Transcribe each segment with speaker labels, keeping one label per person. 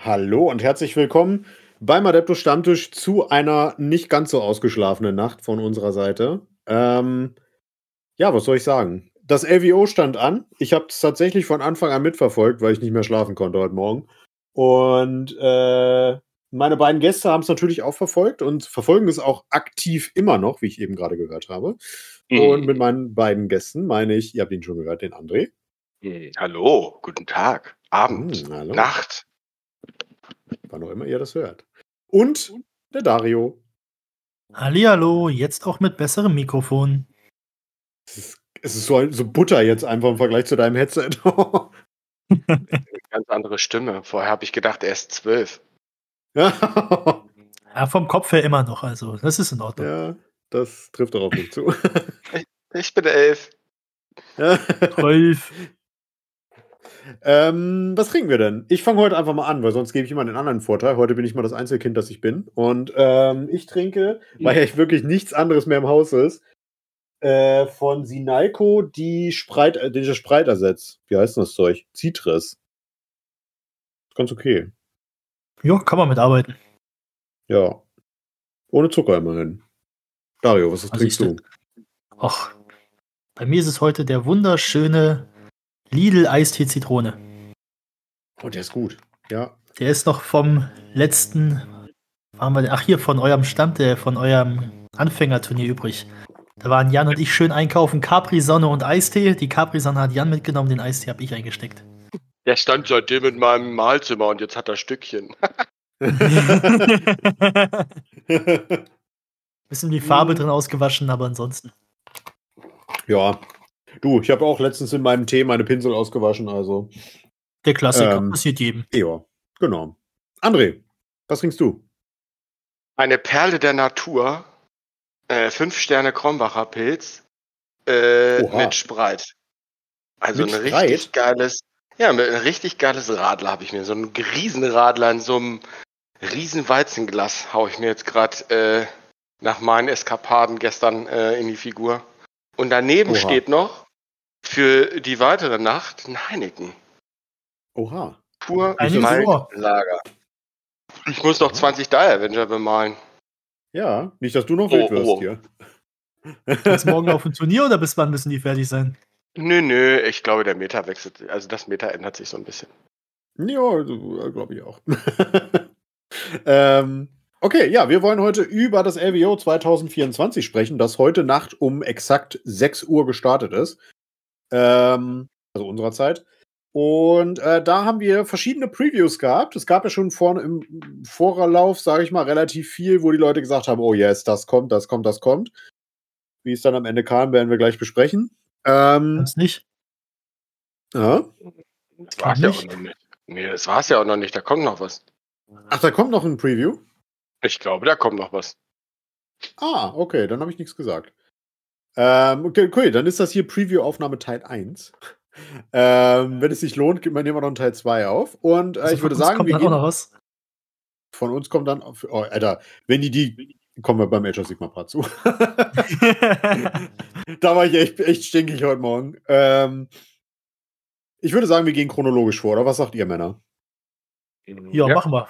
Speaker 1: Hallo und herzlich willkommen beim Adeptus Stammtisch zu einer nicht ganz so ausgeschlafenen Nacht von unserer Seite. Ähm, ja, was soll ich sagen? Das LWO stand an. Ich habe es tatsächlich von Anfang an mitverfolgt, weil ich nicht mehr schlafen konnte heute Morgen. Und äh, meine beiden Gäste haben es natürlich auch verfolgt und verfolgen es auch aktiv immer noch, wie ich eben gerade gehört habe. Mhm. Und mit meinen beiden Gästen meine ich, ihr habt ihn schon gehört, den André.
Speaker 2: Mhm. Hallo, guten Tag, Abend, mhm, Nacht.
Speaker 1: Wann auch immer ihr das hört. Und der Dario.
Speaker 3: Hallihallo, jetzt auch mit besserem Mikrofon.
Speaker 1: Es ist, es ist so, so, Butter jetzt einfach im Vergleich zu deinem Headset.
Speaker 2: Eine ganz andere Stimme. Vorher habe ich gedacht, er ist zwölf.
Speaker 3: ja, vom Kopf her immer noch, also das ist in Ordnung.
Speaker 1: Ja, das trifft darauf nicht zu.
Speaker 2: ich, ich bin elf.
Speaker 3: Zwölf.
Speaker 1: Ähm, was trinken wir denn? Ich fange heute einfach mal an, weil sonst gebe ich immer den anderen Vorteil. Heute bin ich mal das Einzelkind, das ich bin. Und ähm, ich trinke, weil ja ich wirklich nichts anderes mehr im Haus ist, äh, von Sinalco die Spreit, äh, den Spreitersatz. Wie heißt denn das Zeug? Citrus. Ganz okay.
Speaker 3: Ja, kann man mitarbeiten.
Speaker 1: Ja. Ohne Zucker immerhin. Dario, was, was trinkst du?
Speaker 3: Ach, bei mir ist es heute der wunderschöne Lidl Eistee Zitrone.
Speaker 1: Oh, der ist gut. Ja.
Speaker 3: Der ist noch vom letzten, waren wir, ach hier, von eurem Stand, der von eurem Anfängerturnier übrig. Da waren Jan und ich schön einkaufen, Capri-Sonne und Eistee. Die Capri-Sonne hat Jan mitgenommen, den Eistee habe ich eingesteckt.
Speaker 2: Der stand seitdem in meinem Mahlzimmer und jetzt hat er Stückchen.
Speaker 3: Bisschen die Farbe drin ausgewaschen, aber ansonsten.
Speaker 1: Ja, Du, ich habe auch letztens in meinem Tee meine Pinsel ausgewaschen, also.
Speaker 3: Der Klassiker, ähm, passiert jedem.
Speaker 1: Ja, genau. André, was trinkst du?
Speaker 2: Eine Perle der Natur, äh, fünf Sterne Krombacher Pilz äh, mit Spreit. Also mit ein Spreit? richtig geiles, ja, ein richtig geiles Radler habe ich mir. So ein Riesenradler in so einem riesen Weizenglas hau ich mir jetzt gerade äh, nach meinen Eskapaden gestern äh, in die Figur. Und daneben Oha. steht noch für die weitere Nacht ein Heineken.
Speaker 1: Oha.
Speaker 2: Pur Lager. Ich muss noch 20 Die Avenger bemalen.
Speaker 1: Ja, nicht, dass du noch wild oh, wirst oh. hier.
Speaker 3: Bis morgen auf dem Turnier oder bis wann müssen die fertig sein?
Speaker 2: Nö, nö, ich glaube, der Meta wechselt. Also das Meta ändert sich so ein bisschen.
Speaker 1: Ja, glaube ich auch. ähm, Okay, ja, wir wollen heute über das LWO 2024 sprechen, das heute Nacht um exakt 6 Uhr gestartet ist. Ähm, also unserer Zeit. Und äh, da haben wir verschiedene Previews gehabt. Es gab ja schon vorne im Vorlauf, sage ich mal, relativ viel, wo die Leute gesagt haben, oh yes, das kommt, das kommt, das kommt. Wie es dann am Ende kam, werden wir gleich besprechen.
Speaker 3: Ähm, das nicht.
Speaker 1: Ja.
Speaker 2: Das war's ja auch noch nicht. Nee, das war's ja auch noch nicht. Da kommt noch was.
Speaker 1: Ach, da kommt noch ein Preview?
Speaker 2: Ich glaube, da kommt noch was.
Speaker 1: Ah, okay, dann habe ich nichts gesagt. Ähm, okay, cool, dann ist das hier Preview-Aufnahme Teil 1. Ähm, wenn es sich lohnt, nehmen wir noch einen Teil 2 auf. Und äh, also ich würde sagen,
Speaker 3: wir gehen, was?
Speaker 1: Von uns kommt dann, auf, oh, Alter, wenn die die, kommen wir beim Age of Sigma Part zu. da war ich echt, echt stinkig heute Morgen. Ähm, ich würde sagen, wir gehen chronologisch vor, oder was sagt ihr, Männer?
Speaker 3: Ja, ja. machen wir.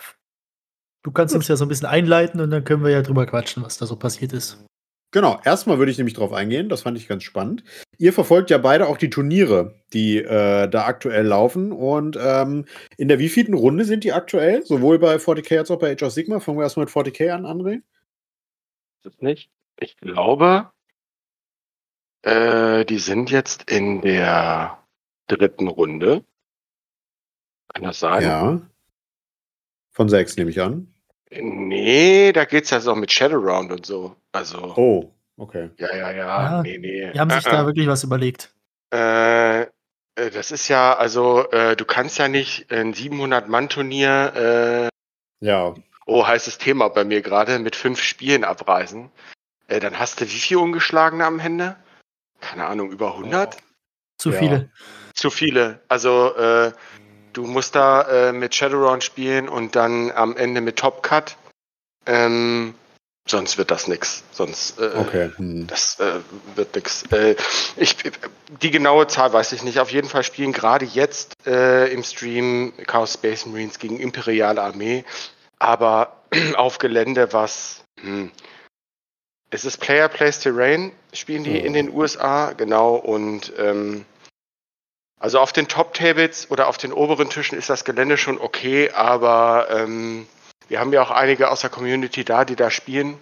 Speaker 3: Du kannst uns ja so ein bisschen einleiten und dann können wir ja drüber quatschen, was da so passiert ist.
Speaker 1: Genau, erstmal würde ich nämlich darauf eingehen, das fand ich ganz spannend. Ihr verfolgt ja beide auch die Turniere, die äh, da aktuell laufen. Und ähm, in der wievielten Runde sind die aktuell? Sowohl bei 40k als auch bei Age of Sigma. Fangen wir erstmal mit 40k an, André.
Speaker 2: Das nicht. Ich glaube, äh, die sind jetzt in der dritten Runde. Kann das sein?
Speaker 1: Ja. Von sechs nehme ich an.
Speaker 2: Nee, da geht es ja so mit Shadowround und so. Also.
Speaker 1: Oh, okay.
Speaker 2: Ja, ja, ja.
Speaker 3: ja nee, nee. Die haben sich äh, da wirklich was überlegt.
Speaker 2: Äh, äh, das ist ja, also, äh, du kannst ja nicht ein 700-Mann-Turnier.
Speaker 1: Äh, ja.
Speaker 2: Oh, heißes Thema bei mir gerade, mit fünf Spielen abreisen. Äh, dann hast du wie viel ungeschlagene am Ende? Keine Ahnung, über 100? Oh.
Speaker 3: Zu ja. viele.
Speaker 2: Zu viele. Also, äh, Du musst da äh, mit Shadowrun spielen und dann am Ende mit Top Cut. Ähm, Sonst wird das nichts. Sonst
Speaker 1: äh, okay.
Speaker 2: hm. das äh, wird nichts. Äh, ich, die genaue Zahl weiß ich nicht. Auf jeden Fall spielen gerade jetzt äh, im Stream Chaos Space Marines gegen Imperiale Armee, aber auf Gelände, was hm, es ist Player Plays Terrain, spielen die oh. in den USA, genau, und ähm, also auf den Top-Tables oder auf den oberen Tischen ist das Gelände schon okay, aber ähm, wir haben ja auch einige aus der Community da, die da spielen.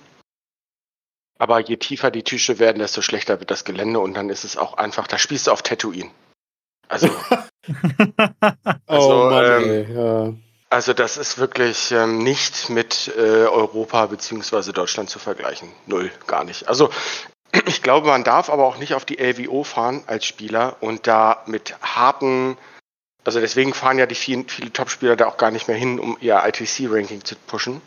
Speaker 2: Aber je tiefer die Tische werden, desto schlechter wird das Gelände und dann ist es auch einfach, da spielst du auf Tatooine. Also, also, oh Mann, ähm, ja. also das ist wirklich ähm, nicht mit äh, Europa bzw. Deutschland zu vergleichen. Null, gar nicht. Also ich glaube, man darf aber auch nicht auf die LWO fahren als Spieler und da mit harten also deswegen fahren ja die vielen, viele Topspieler da auch gar nicht mehr hin, um ihr ITC-Ranking zu pushen.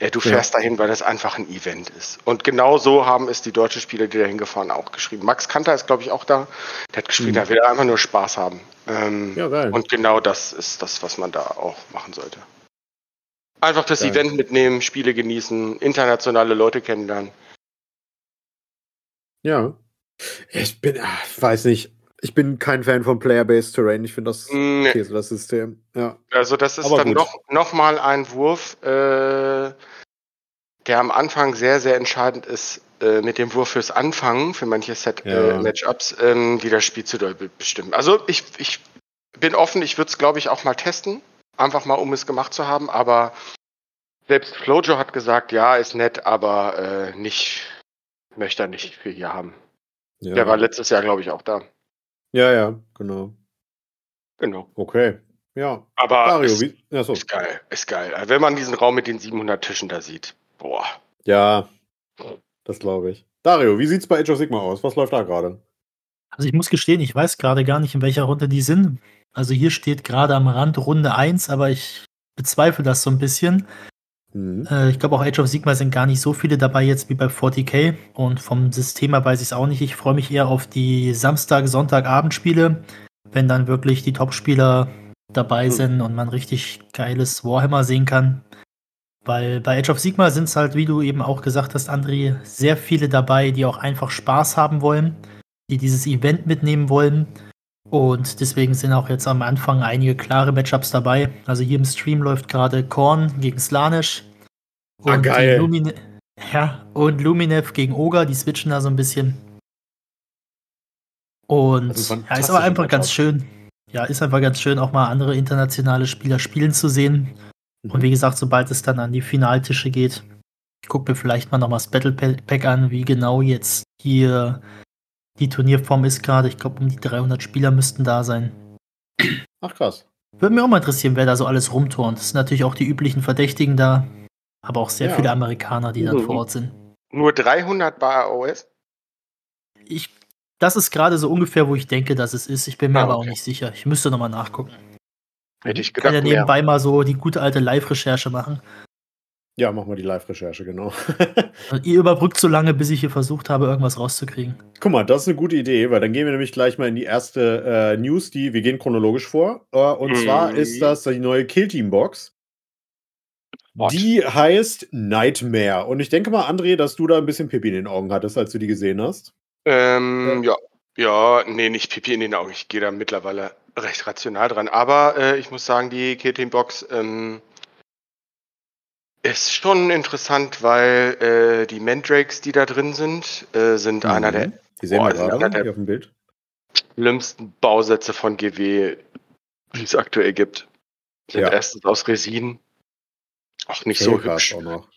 Speaker 2: Äh, du fährst ja. dahin, weil das einfach ein Event ist. Und genau so haben es die deutschen Spieler, die da hingefahren, auch geschrieben. Max Kanter ist, glaube ich, auch da. Der hat geschrieben, mhm. er will einfach nur Spaß haben. Ähm, ja, geil. Und genau das ist das, was man da auch machen sollte. Einfach das geil. Event mitnehmen, Spiele genießen, internationale Leute kennenlernen.
Speaker 1: Ja. Ich bin, ach, weiß nicht, ich bin kein Fan von Player-Based Terrain. Ich finde das nee. Käse, das System. Ja.
Speaker 2: Also das ist Aber dann gut. noch, noch mal ein Wurf, äh, der am Anfang sehr, sehr entscheidend ist äh, mit dem Wurf fürs Anfangen, für manche Set-Matchups, ja. äh, wie das Spiel zu doll bestimmen. Also ich, ich bin offen, ich würde es, glaube ich, auch mal testen. Einfach mal, um es gemacht zu haben. Aber selbst Flojo hat gesagt, ja, ist nett, aber äh, nicht, möchte er nicht für hier haben. Ja. Der war letztes Jahr, glaube ich, auch da.
Speaker 1: Ja, ja, genau.
Speaker 2: Genau.
Speaker 1: Okay. Ja.
Speaker 2: Aber Dario, ist, wie, ja, so. ist geil, ist geil. Wenn man diesen Raum mit den 700 Tischen da sieht, boah.
Speaker 1: Ja, das glaube ich. Dario, wie sieht's bei Age of Sigma aus? Was läuft da gerade?
Speaker 3: Also ich muss gestehen, ich weiß gerade gar nicht, in welcher Runde die sind. Also hier steht gerade am Rand Runde 1, aber ich bezweifle das so ein bisschen. Mhm. Äh, ich glaube auch Age of Sigma sind gar nicht so viele dabei jetzt wie bei 40k und vom System her weiß ich es auch nicht. Ich freue mich eher auf die Samstag, Sonntag Abendspiele, wenn dann wirklich die Topspieler dabei mhm. sind und man richtig geiles Warhammer sehen kann. Weil bei Age of Sigma sind es halt, wie du eben auch gesagt hast, André, sehr viele dabei, die auch einfach Spaß haben wollen, die dieses Event mitnehmen wollen. Und deswegen sind auch jetzt am Anfang einige klare Matchups dabei. Also hier im Stream läuft gerade Korn gegen Slanish.
Speaker 1: Ah, und geil.
Speaker 3: Lumine ja, und Luminev gegen Oga, die switchen da so ein bisschen. Und also ja, ist aber einfach ganz schön. Ja, ist einfach ganz schön, auch mal andere internationale Spieler spielen zu sehen. Mhm. Und wie gesagt, sobald es dann an die Finaltische geht, ich gucke mir vielleicht mal noch mal das Battle Pack an, wie genau jetzt hier die Turnierform ist gerade. Ich glaube, um die 300 Spieler müssten da sein.
Speaker 1: Ach krass.
Speaker 3: Würde mich auch mal interessieren, wer da so alles rumturnt. Das sind natürlich auch die üblichen Verdächtigen da, aber auch sehr ja. viele Amerikaner, die dann mhm. vor Ort sind.
Speaker 2: Nur 300 bei AOS?
Speaker 3: Ich, das ist gerade so ungefähr, wo ich denke, dass es ist. Ich bin mir ah, aber okay. auch nicht sicher. Ich müsste nochmal nachgucken.
Speaker 2: Hätte ich gedacht.
Speaker 3: Kann ja nebenbei mehr. mal so die gute alte Live-Recherche machen.
Speaker 1: Ja, machen wir die Live-Recherche, genau.
Speaker 3: Ihr überbrückt so lange, bis ich hier versucht habe, irgendwas rauszukriegen.
Speaker 1: Guck mal, das ist eine gute Idee, weil dann gehen wir nämlich gleich mal in die erste äh, News, die wir gehen chronologisch vor. Äh, und mhm. zwar ist das die neue Killteam-Box. Die heißt Nightmare. Und ich denke mal, André, dass du da ein bisschen Pipi in den Augen hattest, als du die gesehen hast.
Speaker 2: Ähm, ja. Ja, nee, nicht Pipi in den Augen. Ich gehe da mittlerweile recht rational dran. Aber äh, ich muss sagen, die Killteam-Box ähm, ist schon interessant, weil äh, die Mandrakes, die da drin sind, äh, sind mhm. einer der,
Speaker 1: die sehen boah, wir gerade der auf dem Bild.
Speaker 2: schlimmsten Bausätze von GW, die es aktuell gibt. Sind ja. erstens aus Resin. Auch nicht so hübsch.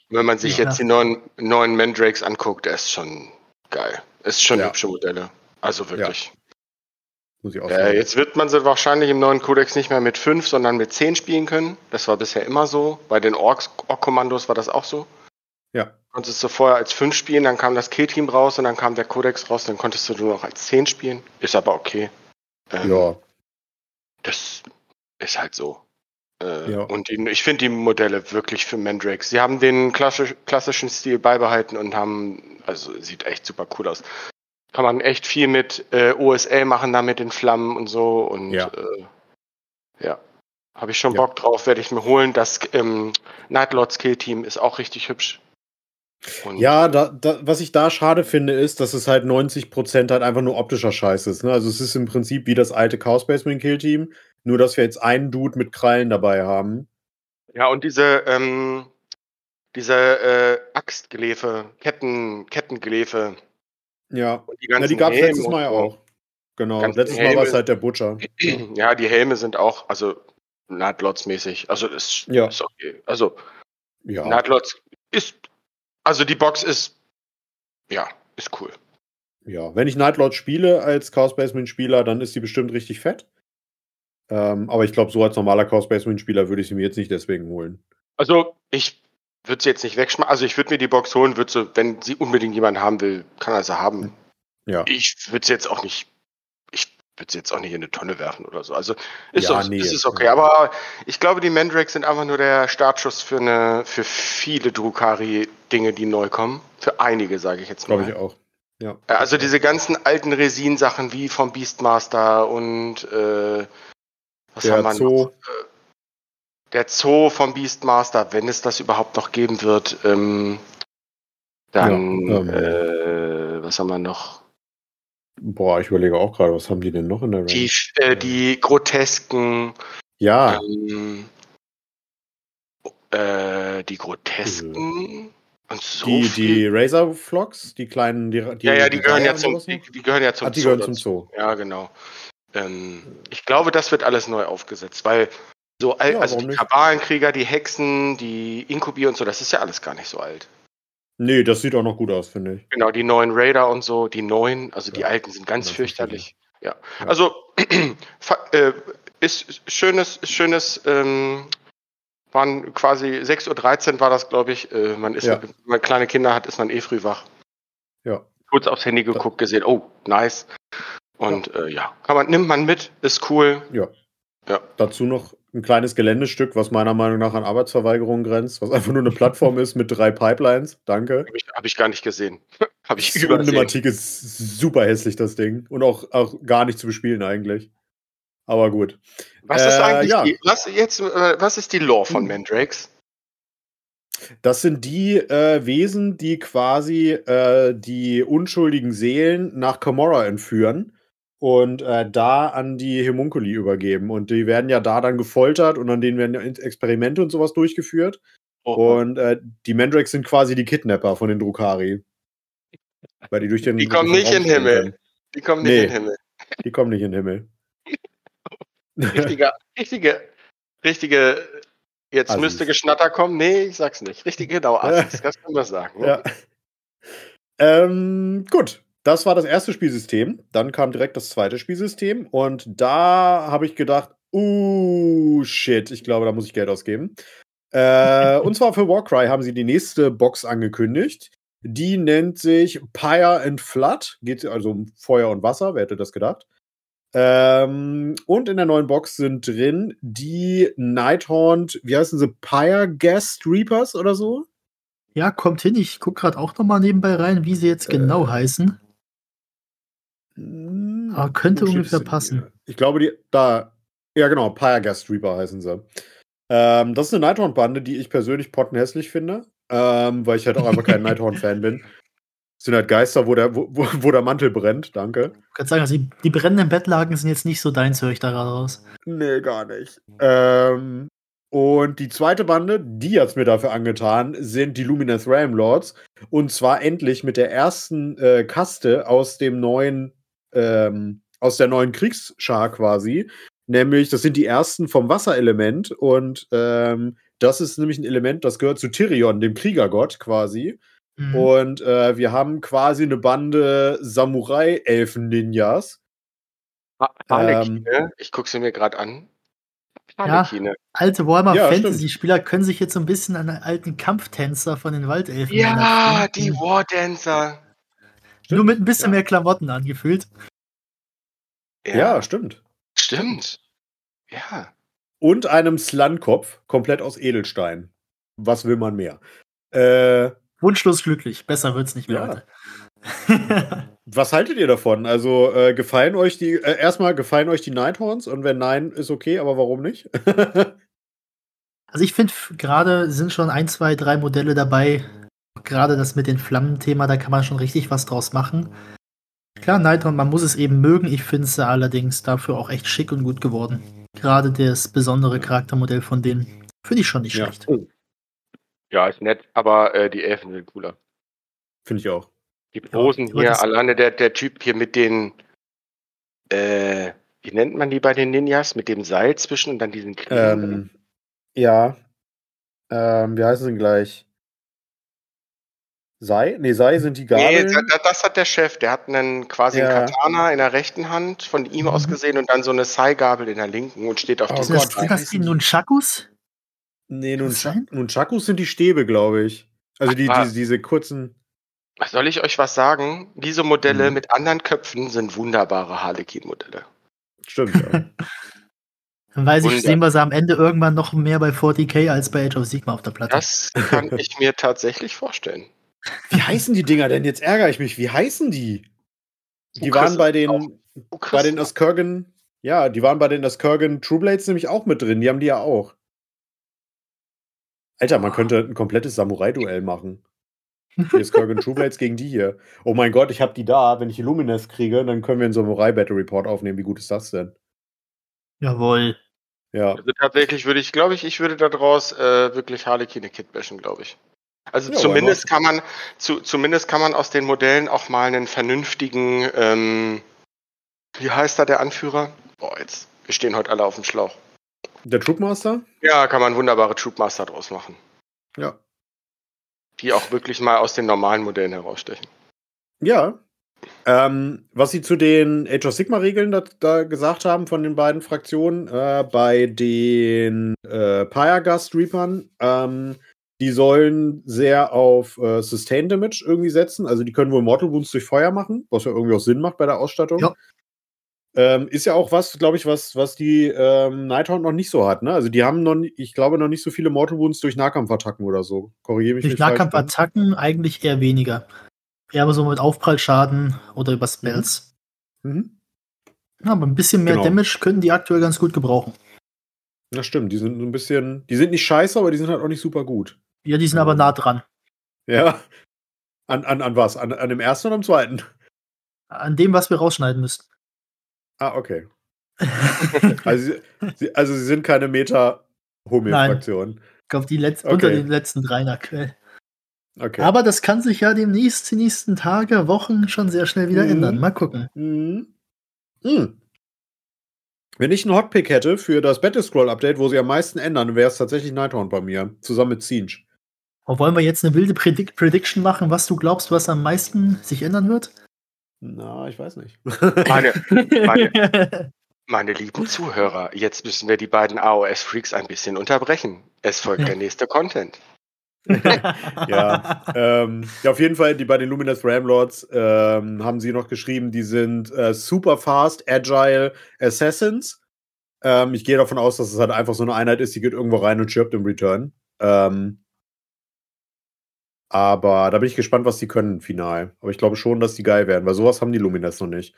Speaker 2: Wenn man sich ja. jetzt die neuen, neuen Mandrakes anguckt, der ist schon geil. Ist schon ja. hübsche Modelle. Also wirklich. Muss ich auch sagen. Äh, jetzt wird man sie wahrscheinlich im neuen Kodex nicht mehr mit 5, sondern mit 10 spielen können. Das war bisher immer so. Bei den Orks-Kommandos war das auch so.
Speaker 1: Ja.
Speaker 2: Konntest du vorher als 5 spielen, dann kam das K-Team raus und dann kam der Kodex raus, dann konntest du nur noch als 10 spielen. Ist aber okay.
Speaker 1: Ähm, ja.
Speaker 2: Das ist halt so. Äh, ja. Und die, ich finde die Modelle wirklich für Mandrakes. Sie haben den klassisch, klassischen Stil beibehalten und haben, also sieht echt super cool aus kann man echt viel mit äh, OSL machen, da mit den Flammen und so. Und ja, äh, ja. habe ich schon ja. Bock drauf, werde ich mir holen. Das ähm, Nightlord Skill Team ist auch richtig hübsch.
Speaker 1: Und ja, da, da, was ich da schade finde, ist, dass es halt 90% halt einfach nur optischer Scheiß ist. Ne? Also es ist im Prinzip wie das alte Chaos Spaceman Kill Team, nur dass wir jetzt einen Dude mit Krallen dabei haben.
Speaker 2: Ja, und diese, ähm, diese äh, Axtgeläfe, Ketten, Kettengeläfe.
Speaker 1: Ja, die, ja, die gab es letztes Mal ja auch. Genau, letztes Helme, Mal war es halt der Butcher.
Speaker 2: Ja, die Helme sind auch, also Nightlots-mäßig. Also ist, ja. ist okay. Also ja. Nightlots ist, also die Box ist, ja, ist cool.
Speaker 1: Ja, wenn ich Nightlord spiele als Chaos Basement Spieler, dann ist die bestimmt richtig fett. Ähm, aber ich glaube, so als normaler Chaos Basement Spieler würde ich sie mir jetzt nicht deswegen holen.
Speaker 2: Also ich würde sie jetzt nicht wegschmeißen. Also ich würde mir die Box holen, würde sie, wenn sie unbedingt jemand haben will, kann er sie haben. Ja. Ich würde sie jetzt auch nicht würde sie jetzt auch nicht in eine Tonne werfen oder so. Also ist, ja, doch, nee, ist okay. Aber ich glaube, die Mandrakes sind einfach nur der Startschuss für eine, für viele Drukari-Dinge, die neu kommen. Für einige, sage ich jetzt
Speaker 1: mal. Glaube ich auch. Ja.
Speaker 2: Also diese ganzen alten Resin-Sachen wie vom Beastmaster und äh, was der haben wir Zoo. noch? Äh, der Zoo vom Beastmaster, wenn es das überhaupt noch geben wird. Ähm, dann, ja, ähm, äh, was haben wir noch?
Speaker 1: Boah, ich überlege auch gerade, was haben die denn noch in der Range?
Speaker 2: Die, äh, die grotesken.
Speaker 1: Ja.
Speaker 2: Ähm, äh, die grotesken.
Speaker 1: Und so die, die Razor Flocks, die kleinen, die,
Speaker 2: die Ja, ja, die, die gehören ja zum, die, die, gehören ja zum
Speaker 1: Ach, die Zoo. Gehören zum Zoo.
Speaker 2: Ja, genau. Ähm, ich glaube, das wird alles neu aufgesetzt, weil so alt, ja, also die Kabalenkrieger, die Hexen, die Inkubi und so, das ist ja alles gar nicht so alt.
Speaker 1: Nee, das sieht auch noch gut aus, finde ich.
Speaker 2: Genau, die neuen Raider und so, die neuen, also die alten sind ganz fürchterlich. Ja. ja. Also äh, ist schönes, schönes, ähm, waren quasi 6.13 Uhr war das, glaube ich. Äh, man ist, ja. wenn man kleine Kinder hat, ist man eh früh wach.
Speaker 1: Ja.
Speaker 2: Kurz aufs Handy geguckt, gesehen, oh, nice. Und ja, äh, ja. kann man, nimmt man mit, ist cool.
Speaker 1: Ja. Ja. Dazu noch ein kleines Geländestück, was meiner Meinung nach an Arbeitsverweigerung grenzt, was einfach nur eine Plattform ist mit drei Pipelines. Danke.
Speaker 2: Habe ich, hab ich, gar nicht gesehen.
Speaker 1: Habe ich so übersehen. ist super hässlich, das Ding. Und auch, auch gar nicht zu bespielen eigentlich. Aber gut.
Speaker 2: Was äh, ist eigentlich ja. die, was, jetzt, äh, was ist die Lore von hm. Mandrakes?
Speaker 1: Das sind die äh, Wesen, die quasi äh, die unschuldigen Seelen nach Camorra entführen und äh, da an die Homunculi übergeben. Und die werden ja da dann gefoltert und an denen werden Experimente und sowas durchgeführt. Oh. Und äh, die Mandrakes sind quasi die Kidnapper von den Drukari. Weil die durch den.
Speaker 2: Die kommen nicht in den Himmel. Die kommen nicht nee, in den Himmel.
Speaker 1: Die kommen nicht in den Himmel.
Speaker 2: Richtige, richtige, richtige. Jetzt Assis. müsste Geschnatter kommen. Nee, ich sag's nicht. Richtige, genau, Assis, das kann man sagen.
Speaker 1: Ja. Ähm, gut, das war das erste Spielsystem. Dann kam direkt das zweite Spielsystem. Und da habe ich gedacht, uh, shit, ich glaube, da muss ich Geld ausgeben. Äh, und zwar für Warcry haben sie die nächste Box angekündigt. Die nennt sich Pyre and Flood. Geht also um Feuer und Wasser, wer hätte das gedacht? Ähm, und in der neuen Box sind drin die Nighthorn, wie heißen sie, Pyre Gas Reapers oder so?
Speaker 3: Ja, kommt hin. Ich gucke gerade auch noch mal nebenbei rein, wie sie jetzt genau äh, heißen. Hm, Aber könnte ungefähr passen.
Speaker 1: Ich glaube, die da. Ja, genau, Pyregas Reaper heißen sie. Ähm, das ist eine Nighthorn-Bande, die ich persönlich pottenhässlich finde, ähm, weil ich halt auch einfach kein Nighthorn-Fan bin. Das sind halt Geister, wo der, wo, wo der Mantel brennt, danke.
Speaker 3: Ich kann sagen, also die, die brennenden Bettlagen sind jetzt nicht so deins, höre ich da gerade raus.
Speaker 1: Nee, gar nicht. Ähm, und die zweite Bande, die hat es mir dafür angetan, sind die Luminous Realm Lords. Und zwar endlich mit der ersten äh, Kaste aus dem neuen ähm, aus der neuen Kriegsschar quasi. Nämlich, das sind die ersten vom Wasserelement und ähm, das ist nämlich ein Element, das gehört zu Tyrion, dem Kriegergott quasi. Mhm. Und äh, wir haben quasi eine Bande Samurai-Elfen-Ninjas.
Speaker 2: Harlekine, ähm, ich gucke sie mir gerade an.
Speaker 3: Harlekine. Ja, alte Warhammer ja, Fantasy-Spieler können sich jetzt so ein bisschen an den alten Kampftänzer von den Waldelfen
Speaker 2: Ja, die War-Dancer.
Speaker 3: Nur mit ein bisschen ja. mehr Klamotten angefühlt.
Speaker 1: Ja, ja stimmt.
Speaker 2: Stimmt. Ja.
Speaker 1: Und einem Slankopf, komplett aus Edelstein. Was will man mehr? Äh,
Speaker 3: Wunschlos glücklich. Besser wird's nicht mehr
Speaker 1: ja. Was haltet ihr davon? Also äh, gefallen euch die äh, erstmal gefallen euch die Nighthorns und wenn nein, ist okay, aber warum nicht?
Speaker 3: also ich finde gerade sind schon ein, zwei, drei Modelle dabei, Gerade das mit dem Flammenthema, da kann man schon richtig was draus machen. Klar, Nightron, man muss es eben mögen. Ich finde es allerdings dafür auch echt schick und gut geworden. Gerade das besondere Charaktermodell von denen finde ich schon nicht ja. schlecht.
Speaker 2: Ja, ist nett, aber äh, die Elfen sind cooler.
Speaker 1: Finde ich auch.
Speaker 2: Die Posen ja, hier, alleine der, der Typ hier mit den, äh, wie nennt man die bei den Ninjas? Mit dem Seil zwischen und dann diesen
Speaker 1: ähm, Ja. Ähm, wie heißen sie denn gleich? Sei? Nee, Sei sind die Gabeln. Nee,
Speaker 2: das, hat der Chef. Der hat einen quasi ja. einen Katana in der rechten Hand, von ihm mhm. aus gesehen, und dann so eine Sai-Gabel in der linken und steht auf
Speaker 3: oh dem Gott, Sind das die Nunchakus?
Speaker 1: Nee, Nunchakus sind die Stäbe, glaube ich. Also die, die, diese kurzen.
Speaker 2: Soll ich euch was sagen? Diese Modelle mhm. mit anderen Köpfen sind wunderbare Harlequin-Modelle.
Speaker 1: Stimmt, ja.
Speaker 3: Dann weiß ich, sehen wir sie am Ende irgendwann noch mehr bei 40k als bei Age of Sigma auf der Platte.
Speaker 2: Das kann ich mir tatsächlich vorstellen.
Speaker 1: Wie heißen die Dinger denn? Jetzt ärgere ich mich. Wie heißen die? Die waren bei den, bei den Askurgan, ja, die waren bei den Askurgan True Blades nämlich auch mit drin. Die haben die ja auch. Alter, man könnte ein komplettes Samurai-Duell machen. Hier Skurgan True Blades gegen die hier. Oh mein Gott, ich habe die da. Wenn ich Illumines kriege, dann können wir einen Samurai Battle Report aufnehmen. Wie gut ist das denn?
Speaker 3: Jawohl.
Speaker 2: Ja. Also tatsächlich würde ich, glaube ich, ich würde daraus äh, wirklich Harlequin Kit bashen, glaube ich. Also ja, zumindest kann man, zu, zumindest kann man aus den Modellen auch mal einen vernünftigen, ähm, wie heißt da der Anführer? Boah, jetzt, wir stehen heute alle auf dem Schlauch.
Speaker 1: Der Troopmaster?
Speaker 2: Ja, kann man wunderbare Troopmaster draus machen.
Speaker 1: Ja.
Speaker 2: Die auch wirklich mal aus den normalen Modellen herausstechen.
Speaker 1: Ja. Ähm, was sie zu den Age of Sigma-Regeln da, da, gesagt haben von den beiden Fraktionen, äh, bei den äh, Pyregust Reapern, ähm, die sollen sehr auf äh, Sustain Damage irgendwie setzen. Also die können wohl Mortal Wounds durch Feuer machen, was ja irgendwie auch Sinn macht bei der Ausstattung. Ja. Ähm, ist ja auch was, glaube ich, was, was die ähm, Nighthawk noch nicht so hat. Ne? Also die haben noch, ich glaube, noch nicht so viele Mortal Wounds durch Nahkampfattacken oder so. Korrigiere mich
Speaker 3: Durch Nahkampfattacken eigentlich eher weniger. Eher so mit Aufprallschaden oder über Spells. Mhm. Mhm. Ja, aber ein bisschen mehr genau. Damage können die aktuell ganz gut gebrauchen.
Speaker 1: Das stimmt, die sind so ein bisschen, die sind nicht scheiße, aber die sind halt auch nicht super gut.
Speaker 3: Ja, die sind aber nah dran.
Speaker 1: Ja. An, an, an was? An, an dem ersten oder am zweiten?
Speaker 3: An dem, was wir rausschneiden müssten.
Speaker 1: Ah, okay. also, sie, also sie sind keine Meta-Homö-Fraktion.
Speaker 3: Ich glaube, die Letz okay. unter den letzten dreien aktuell. Okay. Aber das kann sich ja demnächst, die nächsten Tage, Wochen schon sehr schnell wieder mhm. ändern. Mal gucken. Mhm.
Speaker 1: Mhm. Wenn ich einen Hotpick hätte für das Battle-Scroll-Update, wo sie am meisten ändern, wäre es tatsächlich Nighthorn bei mir, zusammen mit Siege.
Speaker 3: Und wollen wir jetzt eine wilde Predict Prediction machen, was du glaubst, was am meisten sich ändern wird?
Speaker 1: Na, ich weiß nicht.
Speaker 2: Meine, meine, meine lieben Zuhörer, jetzt müssen wir die beiden AOS-Freaks ein bisschen unterbrechen. Es folgt der nächste Content.
Speaker 1: ja, ähm, ja, auf jeden Fall, die bei den Luminous Ramlords ähm, haben sie noch geschrieben, die sind äh, super fast, agile Assassins. Ähm, ich gehe davon aus, dass es halt einfach so eine Einheit ist, die geht irgendwo rein und stirbt im Return. Ähm, aber da bin ich gespannt, was die können final. Aber ich glaube schon, dass die geil werden, weil sowas haben die Lumines noch nicht.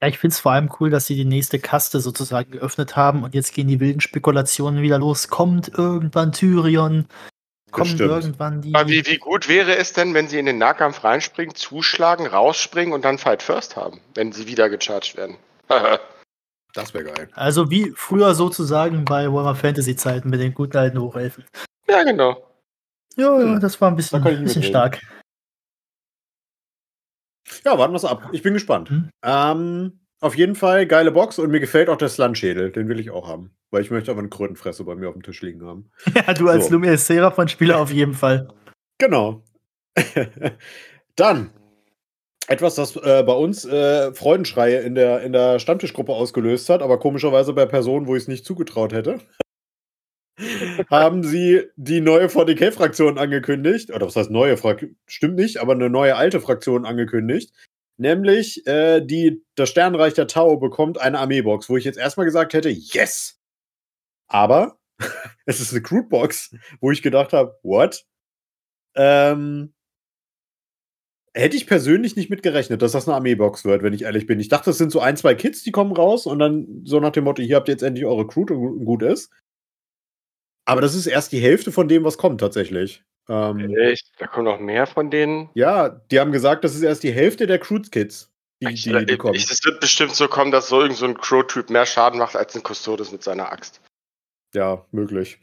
Speaker 3: Ja, ich finde es vor allem cool, dass sie die nächste Kaste sozusagen geöffnet haben und jetzt gehen die wilden Spekulationen wieder los. Kommt irgendwann Tyrion? Kommt irgendwann die.
Speaker 2: Aber wie, wie gut wäre es denn, wenn sie in den Nahkampf reinspringen, zuschlagen, rausspringen und dann Fight First haben, wenn sie wieder gecharged werden?
Speaker 1: das wäre geil.
Speaker 3: Also wie früher sozusagen bei Warhammer Fantasy Zeiten mit den guten alten Hochelfen.
Speaker 2: Ja, genau.
Speaker 3: Ja, ja, das war ein bisschen, bisschen stark.
Speaker 1: Ja, warten wir es ab. Ich bin gespannt. Hm. Ähm, auf jeden Fall geile Box und mir gefällt auch der Slunschädel. Den will ich auch haben. Weil ich möchte aber eine Krötenfresse bei mir auf dem Tisch liegen haben.
Speaker 3: Ja, du als so. Lumiere Seraphon-Spieler auf jeden Fall.
Speaker 1: Genau. Dann etwas, das äh, bei uns äh, Freudenschreie in der, in der Stammtischgruppe ausgelöst hat, aber komischerweise bei Personen, wo ich es nicht zugetraut hätte haben sie die neue VDK-Fraktion angekündigt. Oder was heißt neue Fraktion? Stimmt nicht, aber eine neue alte Fraktion angekündigt. Nämlich äh, die, das Sternreich der Tau bekommt eine Armeebox, wo ich jetzt erstmal gesagt hätte, yes! Aber es ist eine Crude-Box, wo ich gedacht habe, what? Ähm, hätte ich persönlich nicht mitgerechnet, dass das eine Armeebox wird, wenn ich ehrlich bin. Ich dachte, es sind so ein, zwei Kids, die kommen raus und dann so nach dem Motto, hier habt ihr jetzt endlich eure Crew und gut ist. Aber das ist erst die Hälfte von dem, was kommt tatsächlich.
Speaker 2: Ähm, Echt? Da kommen noch mehr von denen?
Speaker 1: Ja, die haben gesagt, das ist erst die Hälfte der Cruise-Kits, die,
Speaker 2: ich, die, die kommen. Es wird bestimmt so kommen, dass so irgend so ein Crow-Typ mehr Schaden macht als ein Custodes mit seiner Axt.
Speaker 1: Ja, möglich.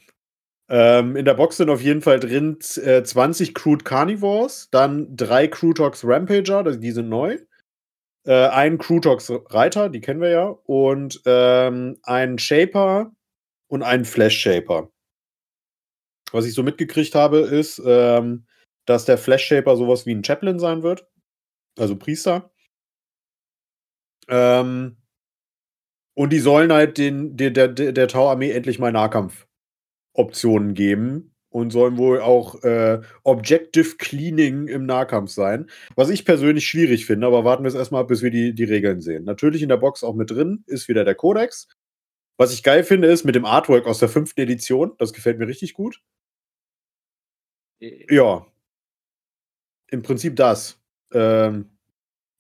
Speaker 1: Ähm, in der Box sind auf jeden Fall drin äh, 20 Crude Carnivores, dann drei Crutox Rampager, die sind neu. Äh, ein Crutox Reiter, die kennen wir ja, und ähm, ein Shaper und einen Flash Shaper. Was ich so mitgekriegt habe, ist, ähm, dass der Flash Shaper sowas wie ein Chaplain sein wird. Also Priester. Ähm, und die sollen halt den, der, der, der Tau-Armee endlich mal Nahkampf-Optionen geben und sollen wohl auch äh, Objective Cleaning im Nahkampf sein. Was ich persönlich schwierig finde, aber warten wir es erstmal bis wir die, die Regeln sehen. Natürlich in der Box auch mit drin ist wieder der Codex. Was ich geil finde, ist mit dem Artwork aus der fünften Edition. Das gefällt mir richtig gut. Äh. Ja. Im Prinzip das. Ähm,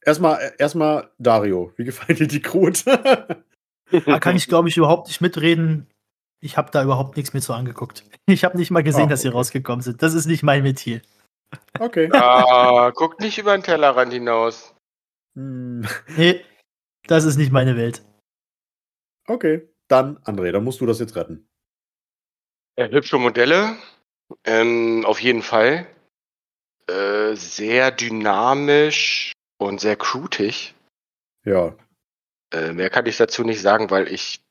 Speaker 1: erstmal, erstmal Dario. Wie gefällt dir die Krut?
Speaker 3: da kann ich, glaube ich, überhaupt nicht mitreden. Ich habe da überhaupt nichts mehr so angeguckt. Ich habe nicht mal gesehen, oh, dass sie rausgekommen sind. Das ist nicht mein Metier.
Speaker 2: Okay. Ah, guck nicht über den Tellerrand hinaus.
Speaker 3: Hm. Nee, das ist nicht meine Welt.
Speaker 1: Okay, dann André, dann musst du das jetzt retten.
Speaker 2: Äh, hübsche Modelle, ähm, auf jeden Fall. Äh, sehr dynamisch und sehr crutig.
Speaker 1: Ja.
Speaker 2: Äh, mehr kann ich dazu nicht sagen, weil ich.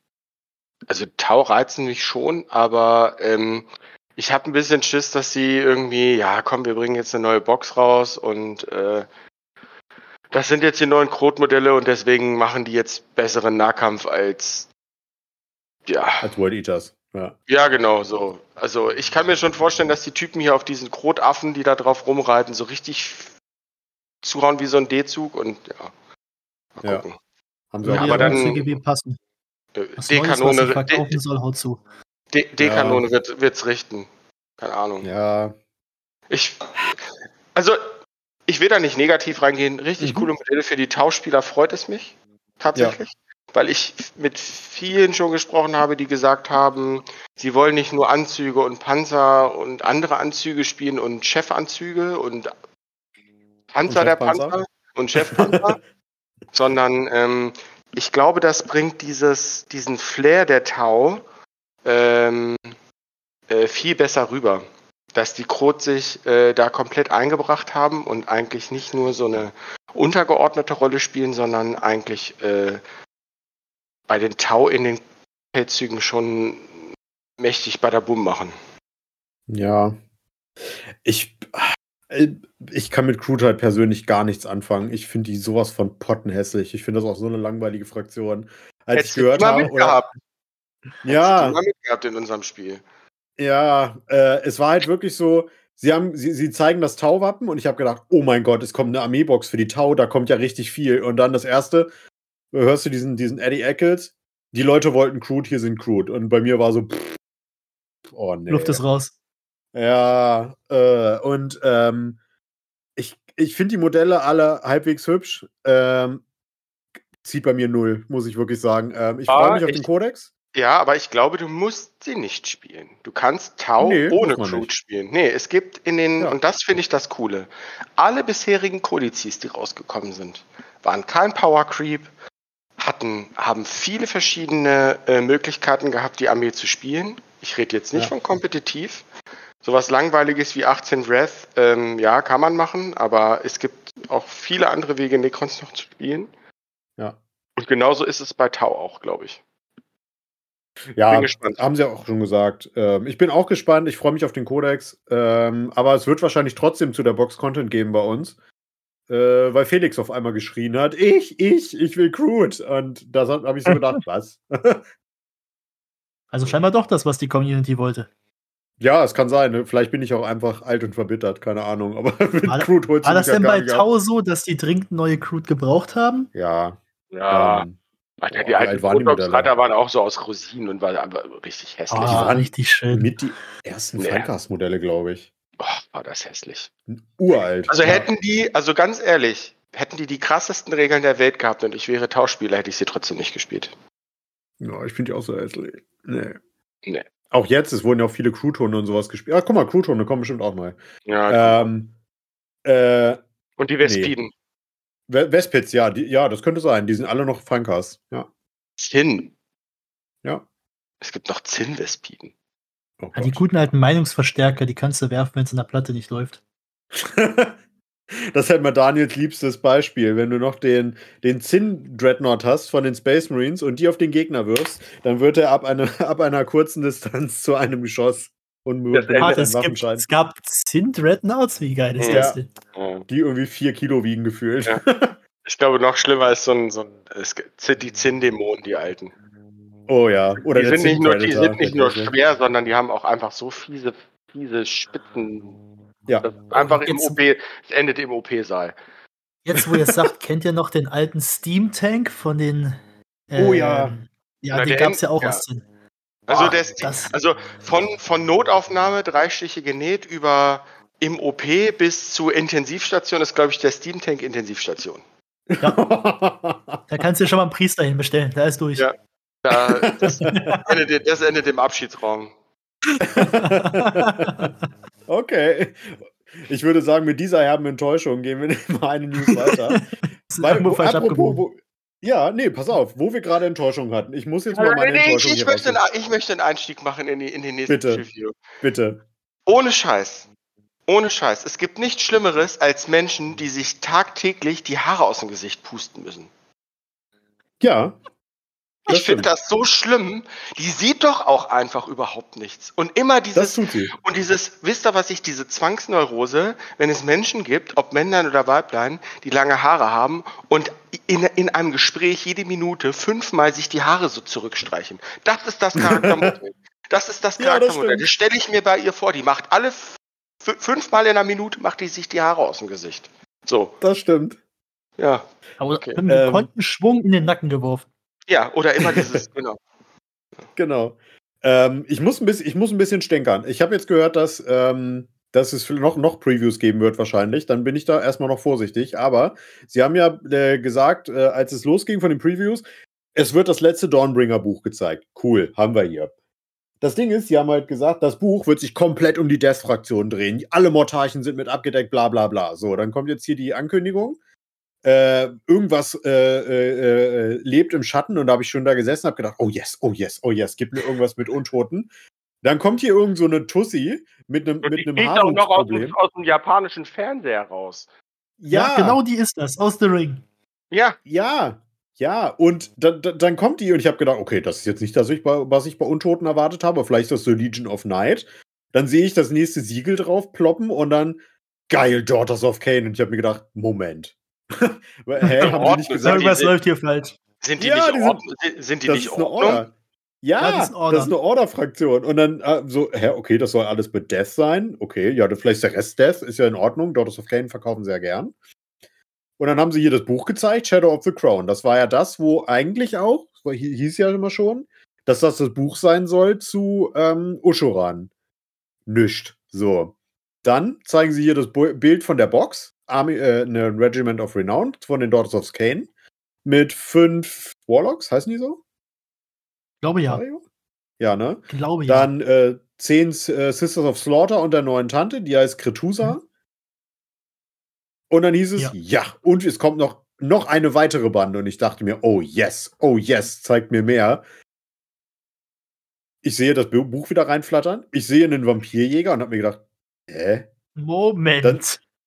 Speaker 2: Also Tau reizen mich schon, aber ähm, ich habe ein bisschen Schiss, dass sie irgendwie, ja, komm, wir bringen jetzt eine neue Box raus und äh, das sind jetzt die neuen Krot-Modelle und deswegen machen die jetzt besseren Nahkampf als ja.
Speaker 1: Als World Eaters. Ja.
Speaker 2: ja, genau, so. Also ich kann mir schon vorstellen, dass die Typen hier auf diesen Krotaffen, die da drauf rumreiten, so richtig zuhauen wie so ein D-Zug und ja.
Speaker 1: Mal ja. gucken.
Speaker 3: Haben sie ja, aber dann passen.
Speaker 2: D-Kanone D-Kanone wird wird's richten. Keine Ahnung.
Speaker 1: Ja.
Speaker 2: Ich also ich will da nicht negativ reingehen. Richtig mhm. coole Modelle für die Tauschspieler freut es mich tatsächlich. Ja weil ich mit vielen schon gesprochen habe, die gesagt haben, sie wollen nicht nur Anzüge und Panzer und andere Anzüge spielen und Chefanzüge und Panzer und der Panzer und Chefpanzer, sondern ähm, ich glaube, das bringt dieses, diesen Flair der Tau ähm, äh, viel besser rüber. Dass die Krot sich äh, da komplett eingebracht haben und eigentlich nicht nur so eine untergeordnete Rolle spielen, sondern eigentlich äh, bei den Tau in den Feldzügen schon mächtig bei der Boom machen.
Speaker 1: Ja. Ich, äh, ich kann mit Crude halt persönlich gar nichts anfangen. Ich finde die sowas von pottenhässlich. Ich finde das auch so eine langweilige Fraktion. Als Hättest ich gehört habe. Oder, ja.
Speaker 2: Hättest mitgehabt in unserem Spiel.
Speaker 1: Ja, äh, es war halt wirklich so, sie haben, sie, sie zeigen das Tau-Wappen und ich habe gedacht, oh mein Gott, es kommt eine Armeebox für die Tau, da kommt ja richtig viel. Und dann das erste, hörst du diesen, diesen Eddie Eccles, die Leute wollten Crude, hier sind Crude. Und bei mir war so, pff,
Speaker 3: oh nee. Luft ist raus.
Speaker 1: Ja, äh, und ähm, ich, ich finde die Modelle alle halbwegs hübsch. Ähm, zieht bei mir null, muss ich wirklich sagen. Ähm, ich freue mich auf ich, den Codex.
Speaker 2: Ja, aber ich glaube, du musst sie nicht spielen. Du kannst Tau nee, ohne Crude spielen. Nee, es gibt in den, ja. und das finde ich das Coole, alle bisherigen Kodizes, die rausgekommen sind, waren kein Power Creep, hatten, haben viele verschiedene äh, Möglichkeiten gehabt, die Armee zu spielen. Ich rede jetzt nicht ja. von kompetitiv. Sowas Langweiliges wie 18 Wrath, ähm, ja, kann man machen, aber es gibt auch viele andere Wege, Necrons noch zu spielen.
Speaker 1: Ja.
Speaker 2: Und genauso ist es bei Tau auch, glaube ich.
Speaker 1: Ja, haben sie auch schon gesagt. Ähm, ich bin auch gespannt. Ich freue mich auf den Codex. Ähm, aber es wird wahrscheinlich trotzdem zu der Box Content geben bei uns äh, weil Felix auf einmal geschrien hat, ich, ich, ich will Crude. Und da habe ich so gedacht, was?
Speaker 3: also scheinbar doch das, was die Community wollte.
Speaker 1: Ja, es kann sein. Ne? Vielleicht bin ich auch einfach alt und verbittert, keine Ahnung. Aber
Speaker 3: mit war, Crude holt War das denn bei Tau so, dass die dringend neue Crude gebraucht haben?
Speaker 1: Ja.
Speaker 2: Ja. Ähm,
Speaker 1: Alter,
Speaker 2: die alten waren, die waren auch so aus Rosinen und waren richtig hässlich. Oh, die
Speaker 3: waren richtig schön.
Speaker 1: Mit die ersten nee. Francast-Modelle, glaube ich.
Speaker 2: Oh, war das hässlich.
Speaker 1: Uralt.
Speaker 2: Also ja. hätten die, also ganz ehrlich, hätten die die krassesten Regeln der Welt gehabt und ich wäre Tauschspieler, hätte ich sie trotzdem nicht gespielt.
Speaker 1: Ja, ich finde die auch so hässlich. Nee.
Speaker 2: Nee.
Speaker 1: Auch jetzt, es wurden ja auch viele Crewtone und sowas gespielt. Ah, guck mal, Crewtone kommen bestimmt auch neu. Ja. Ähm,
Speaker 2: äh, und die Vespiden.
Speaker 1: Nee. Vespids, ja, die, ja, das könnte sein. Die sind alle noch Funkas. Ja.
Speaker 2: Zinn.
Speaker 1: Ja.
Speaker 2: Es gibt noch Zinn-Vespiden.
Speaker 3: Oh ja, die guten alten Meinungsverstärker, die kannst du werfen, wenn es in der Platte nicht läuft.
Speaker 1: das ist halt mal Daniels liebstes Beispiel. Wenn du noch den, den Zinn-Dreadnought hast von den Space Marines und die auf den Gegner wirfst, dann wird er ab, eine, ab einer kurzen Distanz zu einem Geschoss
Speaker 3: und ah, es, gibt, es gab Zinn-Dreadnoughts? Wie geil ist ja. das denn?
Speaker 1: Die irgendwie vier Kilo wiegen gefühlt. Ja.
Speaker 2: Ich glaube, noch schlimmer ist so ein, so ein die Zinn-Dämonen, die alten.
Speaker 1: Oh ja.
Speaker 2: Oder die sind nicht nur, die sind nicht nur schwer, sondern die haben auch einfach so fiese, fiese Spitzen.
Speaker 1: Ja.
Speaker 2: Einfach im OP, es endet im OP-Saal.
Speaker 3: Jetzt, wo ihr es sagt, kennt ihr noch den alten Steam Tank von den.
Speaker 1: Äh, oh ja.
Speaker 3: Ähm, ja, Na, den gab es ja auch ja. aus den.
Speaker 2: Also, oh, der also von, von Notaufnahme, drei Stiche genäht, über im OP bis zur Intensivstation ist, glaube ich, der Steam Tank Intensivstation.
Speaker 3: Ja. da kannst du schon mal einen Priester hinbestellen, da ist durch. Ja.
Speaker 2: Da, das, endet, das endet im Abschiedsraum.
Speaker 1: okay. Ich würde sagen, mit dieser herben Enttäuschung gehen wir mal eine News weiter. Weil, wo, apropos, wo, ja, nee, pass auf, wo wir gerade Enttäuschung hatten. Ich muss jetzt mal meine nee, Enttäuschung
Speaker 2: ich, ich, möchte einen, ich möchte einen Einstieg machen in, die, in den nächsten
Speaker 1: Bitte. Review. Bitte.
Speaker 2: Ohne Scheiß. Ohne Scheiß. Es gibt nichts Schlimmeres als Menschen, die sich tagtäglich die Haare aus dem Gesicht pusten müssen.
Speaker 1: Ja.
Speaker 2: Ich finde das so schlimm. Die sieht doch auch einfach überhaupt nichts. Und immer dieses.
Speaker 1: Das tut sie.
Speaker 2: Und dieses, wisst ihr, was ich, diese Zwangsneurose, wenn es Menschen gibt, ob Männlein oder Weiblein, die lange Haare haben und in, in einem Gespräch jede Minute fünfmal sich die Haare so zurückstreichen. Das ist das Charaktermodell. das ist das Charaktermodell. Ja, das, das stelle ich mir bei ihr vor. Die macht alle fünfmal in einer Minute macht die sich die Haare aus dem Gesicht. So.
Speaker 1: Das stimmt.
Speaker 2: Ja.
Speaker 3: Aber okay. mit einem ähm, Schwung in den Nacken geworfen.
Speaker 2: Ja, oder immer dieses, genau.
Speaker 1: Genau. Ähm, ich, muss ein bisschen, ich muss ein bisschen stänkern. Ich habe jetzt gehört, dass, ähm, dass es noch, noch Previews geben wird, wahrscheinlich. Dann bin ich da erstmal noch vorsichtig. Aber Sie haben ja äh, gesagt, äh, als es losging von den Previews, es wird das letzte Dawnbringer-Buch gezeigt. Cool, haben wir hier. Das Ding ist, sie haben halt gesagt, das Buch wird sich komplett um die Death-Fraktion drehen. Alle Mortarchen sind mit abgedeckt, bla bla bla. So, dann kommt jetzt hier die Ankündigung äh, irgendwas äh, äh, äh, lebt im Schatten und da habe ich schon da gesessen und habe gedacht, oh yes, oh yes, oh yes, gib mir irgendwas mit Untoten. Dann kommt hier irgend so eine Tussi mit einem mit einem
Speaker 2: auch noch aus dem, aus dem japanischen Fernseher raus.
Speaker 3: Ja. ja, genau die ist das, aus The Ring.
Speaker 1: Ja. Ja, ja, und dann, dann kommt die und ich habe gedacht, okay, das ist jetzt nicht das, was ich bei Untoten erwartet habe, vielleicht ist das so Legion of Night. Dann sehe ich das nächste Siegel drauf ploppen und dann geil, Daughters of Cain. Und ich habe mir gedacht, Moment,
Speaker 3: Hä, haben die nicht gesagt? Irgendwas läuft hier falsch.
Speaker 2: Sind die ja, nicht, die sind, sind die
Speaker 1: das
Speaker 2: nicht
Speaker 1: ist eine Order. Ja, ja, das ist, Order. das ist eine Order-Fraktion. Und dann äh, so, hä, okay, das soll alles mit Death sein. Okay, ja, vielleicht ist der Rest Death, ist ja in Ordnung. Daughters of Cain verkaufen sehr gern. Und dann haben sie hier das Buch gezeigt, Shadow of the Crown. Das war ja das, wo eigentlich auch, hieß ja immer schon, dass das das Buch sein soll zu ähm, Ushuran. Nischt. So. Dann zeigen sie hier das Bild von der Box. Army, äh, eine Regiment of Renown von den Daughters of Cain mit fünf Warlocks, heißen die so?
Speaker 3: Glaube ja.
Speaker 1: Ja, ne?
Speaker 3: Glaube
Speaker 1: ja. Dann äh, zehn äh, Sisters of Slaughter und der neuen Tante, die heißt Kretusa. Mhm. Und dann hieß es, ja. ja, und es kommt noch, noch eine weitere Bande. Und ich dachte mir, oh yes, oh yes, zeigt mir mehr. Ich sehe das Buch wieder reinflattern. Ich sehe einen Vampirjäger und habe mir gedacht, hä?
Speaker 3: Moment.
Speaker 1: Dann,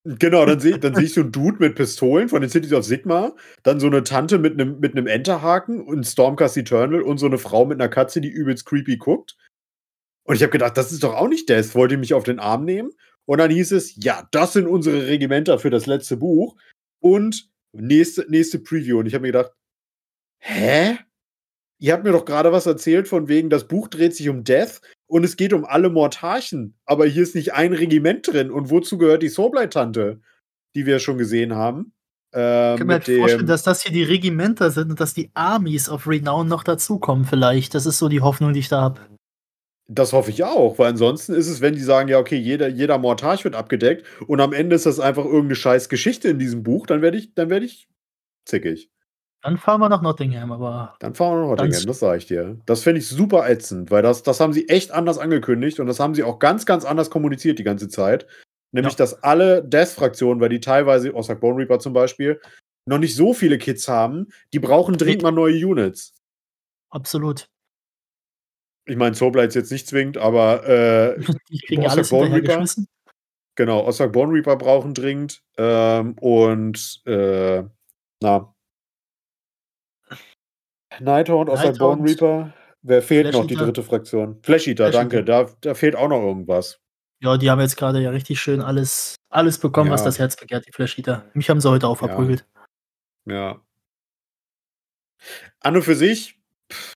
Speaker 1: Genau, dann sehe dann seh ich so einen Dude mit Pistolen von den Cities of Sigma, dann so eine Tante mit einem mit Enterhaken und Stormcast Eternal und so eine Frau mit einer Katze, die übelst creepy guckt. Und ich habe gedacht, das ist doch auch nicht das. Wollt ihr mich auf den Arm nehmen? Und dann hieß es, ja, das sind unsere Regimenter für das letzte Buch und nächste, nächste Preview. Und ich habe mir gedacht, hä? Ihr habt mir doch gerade was erzählt von wegen, das Buch dreht sich um Death und es geht um alle Mortarchen. Aber hier ist nicht ein Regiment drin. Und wozu gehört die Soblei-Tante, die wir schon gesehen haben?
Speaker 3: Äh, ich kann mir halt vorstellen, dass das hier die Regimenter sind und dass die Armies of Renown noch dazukommen, vielleicht. Das ist so die Hoffnung, die ich da habe.
Speaker 1: Das hoffe ich auch, weil ansonsten ist es, wenn die sagen, ja, okay, jeder, jeder Mortarch wird abgedeckt und am Ende ist das einfach irgendeine scheiß Geschichte in diesem Buch, dann werde ich, dann werde ich zickig.
Speaker 3: Dann fahren wir nach Nottingham, aber.
Speaker 1: Dann fahren wir nach Nottingham, das sage ich dir. Das finde ich super ätzend, weil das, das haben sie echt anders angekündigt und das haben sie auch ganz, ganz anders kommuniziert die ganze Zeit. Nämlich, ja. dass alle Death-Fraktionen, weil die teilweise, außer Bone Reaper zum Beispiel, noch nicht so viele Kids haben, die brauchen dringend mal neue Units.
Speaker 3: Absolut.
Speaker 1: Ich meine, Soulblight ist jetzt nicht zwingend, aber äh,
Speaker 3: die kriegen ja alles Bone Reaper.
Speaker 1: Genau, Ossak Bone Reaper brauchen dringend. Ähm, und äh, na, Nighthorn, außer Bone Reaper. Wer fehlt Flash noch, die dritte Fraktion? Flash Eater, danke. Da, da fehlt auch noch irgendwas.
Speaker 3: Ja, die haben jetzt gerade ja richtig schön alles, alles bekommen, ja. was das Herz begehrt, die Flash Eater. Mich haben sie heute auch verprügelt.
Speaker 1: Ja. ja. An und für sich,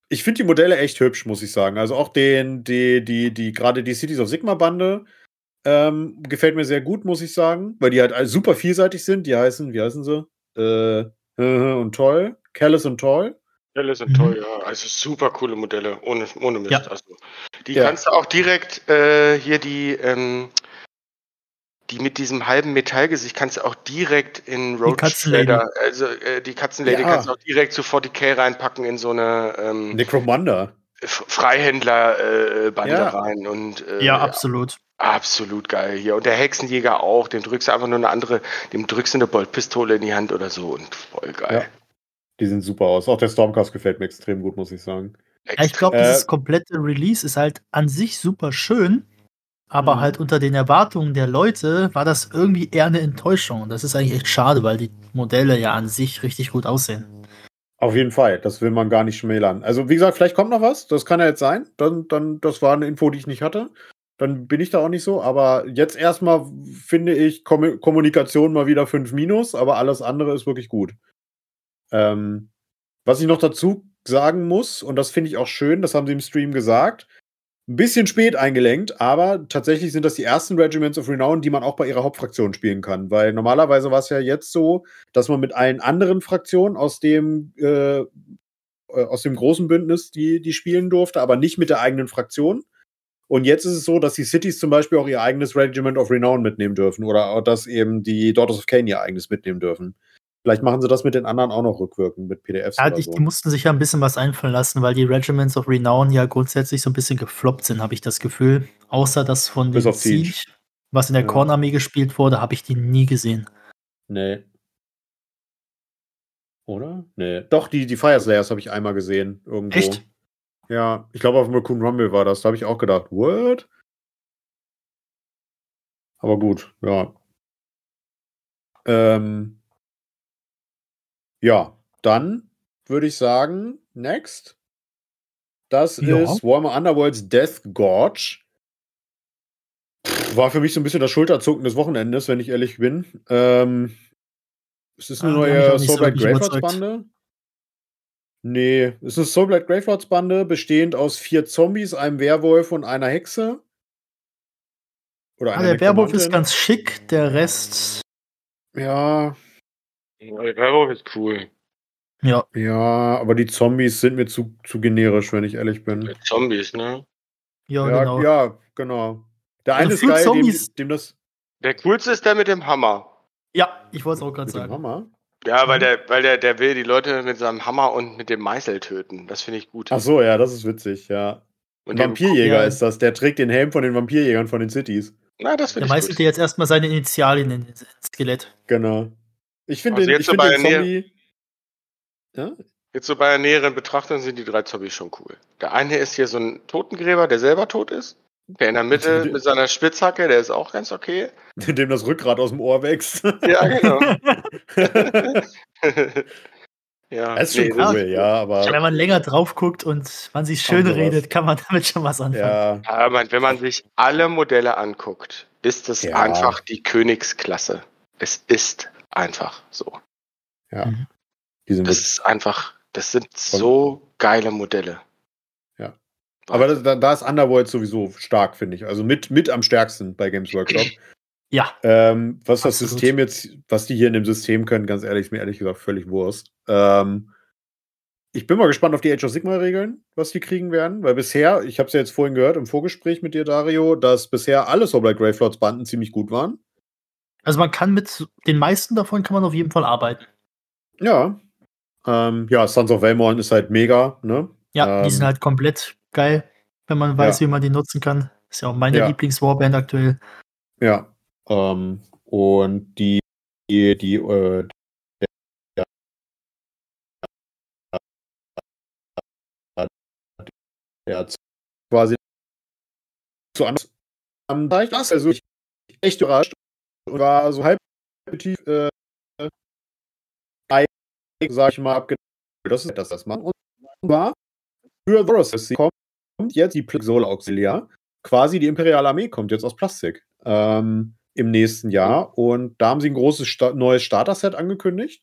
Speaker 1: ich finde die Modelle echt hübsch, muss ich sagen. Also auch den, die, die, die, gerade die Cities of Sigma-Bande ähm, gefällt mir sehr gut, muss ich sagen, weil die halt super vielseitig sind. Die heißen, wie heißen sie? Äh, und toll. Callous und toll.
Speaker 2: Modelle sind mhm. toll, ja. Also super coole Modelle, ohne, ohne Mist. Ja. Also, die ja. kannst du auch direkt äh, hier die, ähm, die mit diesem halben Metallgesicht kannst du auch direkt in Road Trader, also äh, die Katzenlady ja. kannst du auch direkt zu 40k reinpacken in so eine ähm,
Speaker 1: Necromanda.
Speaker 2: Freihändler äh, Bande ja. rein und
Speaker 3: äh, ja, absolut.
Speaker 2: Absolut geil hier. Und der Hexenjäger auch, dem drückst du einfach nur eine andere, dem drückst du eine Boltpistole in die Hand oder so und voll geil.
Speaker 1: Die sehen super aus. Auch der Stormcast gefällt mir extrem gut, muss ich sagen.
Speaker 3: Ja, ich glaube, dieses äh, komplette Release ist halt an sich super schön, aber mhm. halt unter den Erwartungen der Leute war das irgendwie eher eine Enttäuschung. Und das ist eigentlich echt schade, weil die Modelle ja an sich richtig gut aussehen.
Speaker 1: Auf jeden Fall, das will man gar nicht schmälern. Also, wie gesagt, vielleicht kommt noch was, das kann ja jetzt sein. Dann, dann, das war eine Info, die ich nicht hatte. Dann bin ich da auch nicht so. Aber jetzt erstmal finde ich Kommunikation mal wieder 5 Minus, aber alles andere ist wirklich gut. Ähm, was ich noch dazu sagen muss, und das finde ich auch schön, das haben sie im Stream gesagt, ein bisschen spät eingelenkt, aber tatsächlich sind das die ersten Regiments of Renown, die man auch bei ihrer Hauptfraktion spielen kann. Weil normalerweise war es ja jetzt so, dass man mit allen anderen Fraktionen aus dem, äh, äh, aus dem großen Bündnis die, die spielen durfte, aber nicht mit der eigenen Fraktion. Und jetzt ist es so, dass die Cities zum Beispiel auch ihr eigenes Regiment of Renown mitnehmen dürfen oder dass eben die Daughters of Cain ihr eigenes mitnehmen dürfen. Vielleicht machen sie das mit den anderen auch noch rückwirkend mit PDFs.
Speaker 3: Ja, die, so. die, mussten sich ja ein bisschen was einfallen lassen, weil die Regiments of Renown ja grundsätzlich so ein bisschen gefloppt sind, habe ich das Gefühl. Außer das von
Speaker 1: Bis den Siege,
Speaker 3: was in der ja. Kornarmee gespielt wurde, habe ich die nie gesehen.
Speaker 1: Nee. Oder? Nee. Doch, die, die Fire Slayers habe ich einmal gesehen. Irgendwo. Echt? Ja, ich glaube auf dem Raccoon Rumble war das. Da habe ich auch gedacht, what? Aber gut, ja. Ähm, ja, dann würde ich sagen, next. Das ja. ist Warhammer Underworlds Death Gorge. War für mich so ein bisschen das Schulterzucken des Wochenendes, wenn ich ehrlich bin. Ähm, ist es eine ah, neue Soulblight so Gravelords Bande? Nee, es ist eine Soulblight Gravelords Bande, bestehend aus vier Zombies, einem Werwolf und einer Hexe.
Speaker 3: Oder ah, der Werwolf ist ganz schick, der Rest.
Speaker 1: Ja,
Speaker 2: Werwolf ist cool.
Speaker 3: Ja.
Speaker 1: Ja, aber die Zombies sind mir zu, zu generisch, wenn ich ehrlich bin. Die
Speaker 2: Zombies, ne?
Speaker 1: Ja, ja genau. Ja, genau. Der eine also ist geil, dem, dem, das.
Speaker 2: Der coolste ist der mit dem Hammer.
Speaker 3: Ja, ich wollte es auch gerade sagen.
Speaker 1: Dem Hammer?
Speaker 2: Ja, weil der, weil der, der will die Leute mit seinem Hammer und mit dem Meißel töten. Das finde ich gut.
Speaker 1: Ach so, ja, das ist witzig, ja. Und Vampirjäger ja. ist das. Der trägt den Helm von den Vampirjägern von den Cities.
Speaker 2: Na, das
Speaker 3: Der meißelt dir jetzt erstmal seine Initialien ins Skelett.
Speaker 1: Genau. Ich finde also den, ich so find den Zombie.
Speaker 2: Ja? Jetzt so bei der näheren Betrachtung sind die drei Zombies schon cool. Der eine ist hier so ein Totengräber, der selber tot ist. Der in der Mitte mit seiner Spitzhacke, der ist auch ganz okay.
Speaker 1: Dem das Rückgrat aus dem Ohr wächst.
Speaker 2: Ja, genau.
Speaker 1: ja, das ist schon nee, cool, ja, aber.
Speaker 3: Wenn man länger drauf guckt und man sich schön redet, kann man damit schon was anfangen.
Speaker 2: Ja, aber wenn man sich alle Modelle anguckt, ist es ja. einfach die Königsklasse. Es ist einfach so.
Speaker 1: Ja. Mhm.
Speaker 2: das ist einfach, das sind so geile Modelle.
Speaker 1: Ja. Aber das, da, da, ist Underworld sowieso stark, finde ich. Also mit, mit am stärksten bei Games Workshop.
Speaker 3: Ja.
Speaker 1: Ähm, was Absolut. das System jetzt, was die hier in dem System können, ganz ehrlich, ist mir ehrlich gesagt völlig Wurst. Ähm, ich bin mal gespannt auf die Age of Sigma-Regeln, was die kriegen werden, weil bisher, ich habe es ja jetzt vorhin gehört im Vorgespräch mit dir, Dario, dass bisher alle Soulblight Gravelords Banden ziemlich gut waren.
Speaker 3: Also man kann mit den meisten davon kann man auf jeden Fall arbeiten.
Speaker 1: Ja. Ähm, ja, Sons of Valmorn ist halt mega, ne?
Speaker 3: Ja,
Speaker 1: ähm,
Speaker 3: die sind halt komplett geil, wenn man weiß, ja. wie man die nutzen kann. Ist ja auch meine ja. Lieblings-Warband aktuell.
Speaker 1: Ja. Ähm, und die, die, die äh, der, der quasi zu anders am Teich also ich echt überrascht war so halb tief äh, sag ich mal, abgenommen, dass das das machen. Und war für The kommt jetzt die Plexol Auxilia, quasi die Imperiale Armee kommt jetzt aus Plastik ähm, im nächsten Jahr. Und da haben sie ein großes Sta neues Starter-Set angekündigt,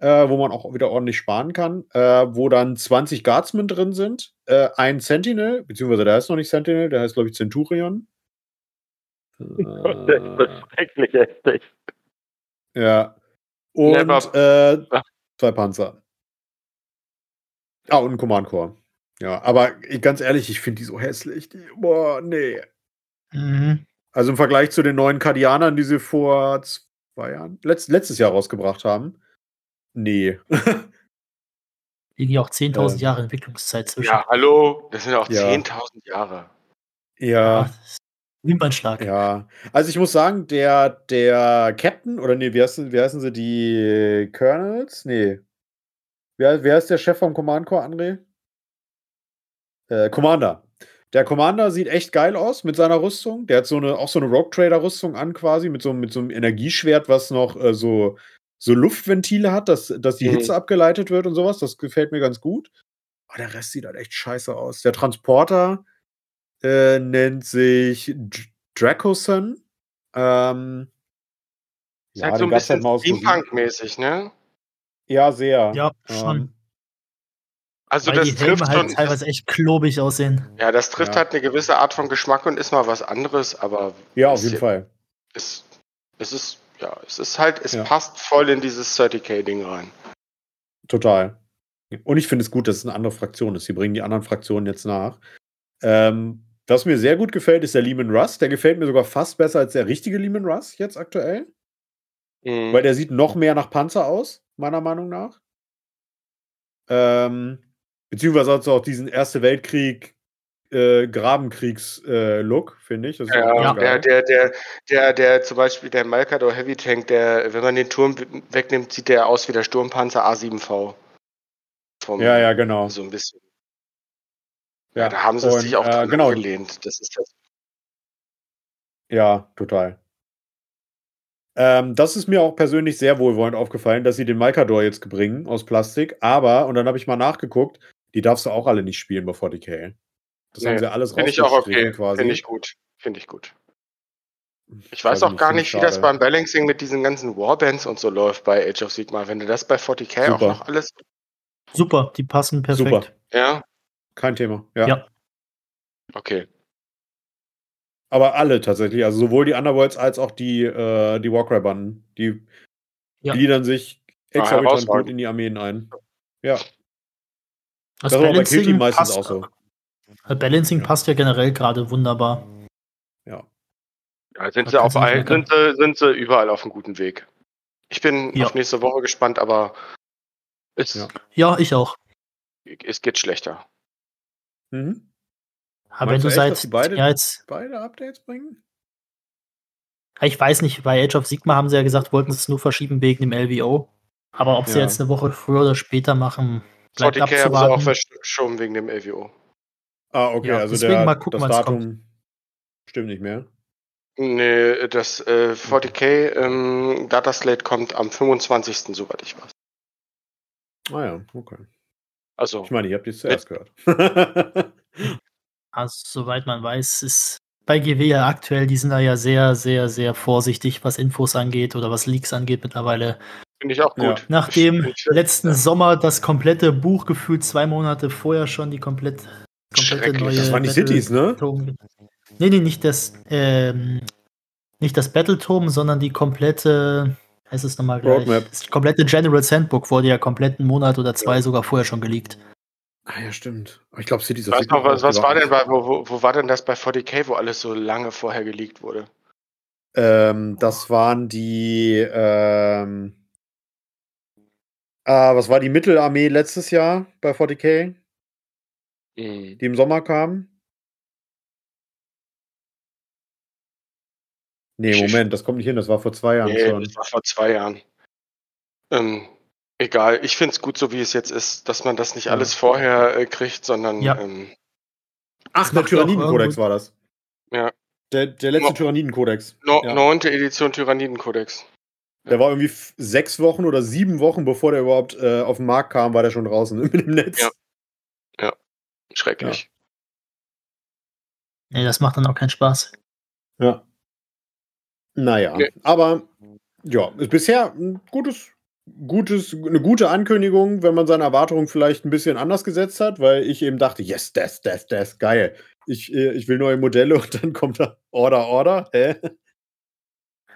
Speaker 1: äh, wo man auch wieder ordentlich sparen kann, äh, wo dann 20 Guardsmen drin sind, äh, ein Sentinel, beziehungsweise der heißt noch nicht Sentinel, der heißt, glaube ich, Centurion.
Speaker 2: Gott, der ist das schrecklich heftig.
Speaker 1: Ja. Und äh, zwei Panzer. Ah, und ein Command Core. Ja, aber ganz ehrlich, ich finde die so hässlich. Die, boah, nee. Mhm. Also im Vergleich zu den neuen Kardianern, die sie vor zwei Jahren, letzt, letztes Jahr rausgebracht haben. Nee.
Speaker 3: Liegen ja auch 10.000 ähm, Jahre Entwicklungszeit zwischen.
Speaker 2: Ja, hallo, das sind ja auch ja. 10.000 Jahre.
Speaker 1: Ja.
Speaker 3: Wimpernschlag.
Speaker 1: Ja, also ich muss sagen, der, der Captain, oder nee, wie heißen, wie heißen sie, die Colonels? Nee. Wer, wer ist der Chef vom Command Corps, André? Äh, Commander. Der Commander sieht echt geil aus mit seiner Rüstung. Der hat so eine, auch so eine Rogue Trader Rüstung an, quasi, mit so, mit so einem Energieschwert, was noch äh, so, so Luftventile hat, dass, dass die mhm. Hitze abgeleitet wird und sowas. Das gefällt mir ganz gut. Aber der Rest sieht halt echt scheiße aus. Der Transporter äh, nennt sich Dracoson. Ähm,
Speaker 2: ist ja, halt so ein bisschen Steampunk-mäßig, ne?
Speaker 1: Ja, sehr.
Speaker 3: Ja, schon. Ähm,
Speaker 2: also Weil das die trifft
Speaker 3: halt schon, teilweise echt klobig aussehen.
Speaker 2: Ja, das trifft ja. halt eine gewisse Art von Geschmack und ist mal was anderes, aber
Speaker 1: ja, auf jeden Fall.
Speaker 2: Es, es ist ja, es ist halt, es ja. passt voll in dieses 30k Ding rein.
Speaker 1: Total. Und ich finde es gut, dass es eine andere Fraktion ist. Sie bringen die anderen Fraktionen jetzt nach. Ähm, was mir sehr gut gefällt, ist der Lehman Russ. Der gefällt mir sogar fast besser als der richtige Lehman Russ jetzt aktuell. Mhm. Weil der sieht noch mehr nach Panzer aus, meiner Meinung nach. Ähm, beziehungsweise hat es auch diesen Erste Weltkrieg äh, Grabenkriegs-Look, äh, finde ich.
Speaker 2: ja. Der, der, der, der, der, zum Beispiel der Malkador Heavy Tank, der, wenn man den Turm wegnimmt, sieht der aus wie der Sturmpanzer A7V.
Speaker 1: Vom, ja, ja, genau.
Speaker 2: So ein bisschen. Ja, da haben sie und, sich auch äh, genau. gelehnt. Das ist das.
Speaker 1: Ja, total. Ähm, das ist mir auch persönlich sehr wohlwollend aufgefallen, dass sie den Malkador jetzt bringen aus Plastik. Aber, und dann habe ich mal nachgeguckt, die darfst du auch alle nicht spielen bevor die Decay. Das nee, haben sie alles
Speaker 2: Finde ich auch okay. Finde ich gut. Finde ich gut. Ich weiß auch gar nicht, wie das beim Balancing mit diesen ganzen Warbands und so läuft bei Age of Sigma. Wenn du das bei 40k Super. auch noch alles.
Speaker 3: Super, die passen perfekt. Super.
Speaker 2: Ja.
Speaker 1: Kein Thema. Ja. ja.
Speaker 2: Okay.
Speaker 1: Aber alle tatsächlich, also sowohl die Underworlds als auch die, äh, die Warcry-Banden, die ja. gliedern sich ah, exorbitant gut in die Armeen ein. Ja.
Speaker 3: Das, das ist aber bei Killteam meistens passt, auch so. Äh, Balancing ja. passt ja generell gerade wunderbar.
Speaker 1: Ja.
Speaker 2: ja sind, sie auf ein, sind, sie, sind sie überall auf einem guten Weg. Ich bin ja. auf nächste Woche gespannt, aber
Speaker 3: es, ja. ja, ich auch.
Speaker 2: Es geht schlechter.
Speaker 1: Mhm.
Speaker 3: Aber wenn du echt, seit
Speaker 1: beide, ja, jetzt, beide Updates bringen?
Speaker 3: Ich weiß nicht, bei Age of Sigma haben sie ja gesagt, wollten sie es nur verschieben wegen dem LVO. Aber ob sie ja. jetzt eine Woche früher oder später machen,
Speaker 2: bleibt 40K abzuwarten. haben sie auch verschoben wegen dem LVO.
Speaker 1: Ah, okay, ja, also der, mal gucken, das Datum kommt. stimmt nicht mehr.
Speaker 2: Nee, das äh, 40k ähm, Dataslate kommt am 25. soweit ich weiß.
Speaker 1: Ah ja, okay.
Speaker 2: Also.
Speaker 1: Ich meine, ihr habt es zuerst gehört.
Speaker 3: also, soweit man weiß, ist bei GW ja aktuell, die sind da ja sehr, sehr, sehr vorsichtig, was Infos angeht oder was Leaks angeht mittlerweile.
Speaker 2: Finde ich auch gut. Ja.
Speaker 3: Nachdem letzten ja. Sommer das komplette Buch gefühlt zwei Monate vorher schon die komplett, komplette neue.
Speaker 1: Das waren die Cities, ne?
Speaker 3: Nee, nee, nicht das, ähm, nicht das Battletome, sondern die komplette, heißt es nochmal gleich. Roadmap. Das komplette General Sandbook wurde ja komplett einen Monat oder zwei ja. sogar vorher schon geleakt.
Speaker 1: Ah ja, stimmt. Ich glaube, Cities
Speaker 2: of noch, was, was war denn bei, wo, wo, wo, war denn das bei 40k, wo alles so lange vorher geleakt wurde?
Speaker 1: Ähm, das waren die, ähm, Äh, was war die Mittelarmee letztes Jahr bei 40k? Mhm. Die im Sommer kam? Nee, Moment, das kommt nicht hin, das war vor zwei Jahren nee, schon.
Speaker 2: Das war vor zwei Jahren. Ähm, egal, ich finde es gut, so wie es jetzt ist, dass man das nicht alles vorher äh, kriegt, sondern.
Speaker 3: Ja.
Speaker 2: Ähm,
Speaker 1: Ach, der Tyrannidenkodex war das.
Speaker 2: Ja.
Speaker 1: Der, der letzte no, Tyrannidenkodex.
Speaker 2: No, ja. Neunte Edition Tyrannidenkodex.
Speaker 1: Der war irgendwie sechs Wochen oder sieben Wochen, bevor der überhaupt äh, auf den Markt kam, war der schon draußen mit dem Netz.
Speaker 2: Ja. Ja. Schrecklich.
Speaker 3: Ja. Nee, das macht dann auch keinen Spaß.
Speaker 1: Ja. Naja, okay. aber ja, ist bisher ein gutes, gutes, eine gute Ankündigung, wenn man seine Erwartungen vielleicht ein bisschen anders gesetzt hat, weil ich eben dachte, yes, das, das, das, geil. Ich, äh, ich will neue Modelle und dann kommt da Order, Order. Hä?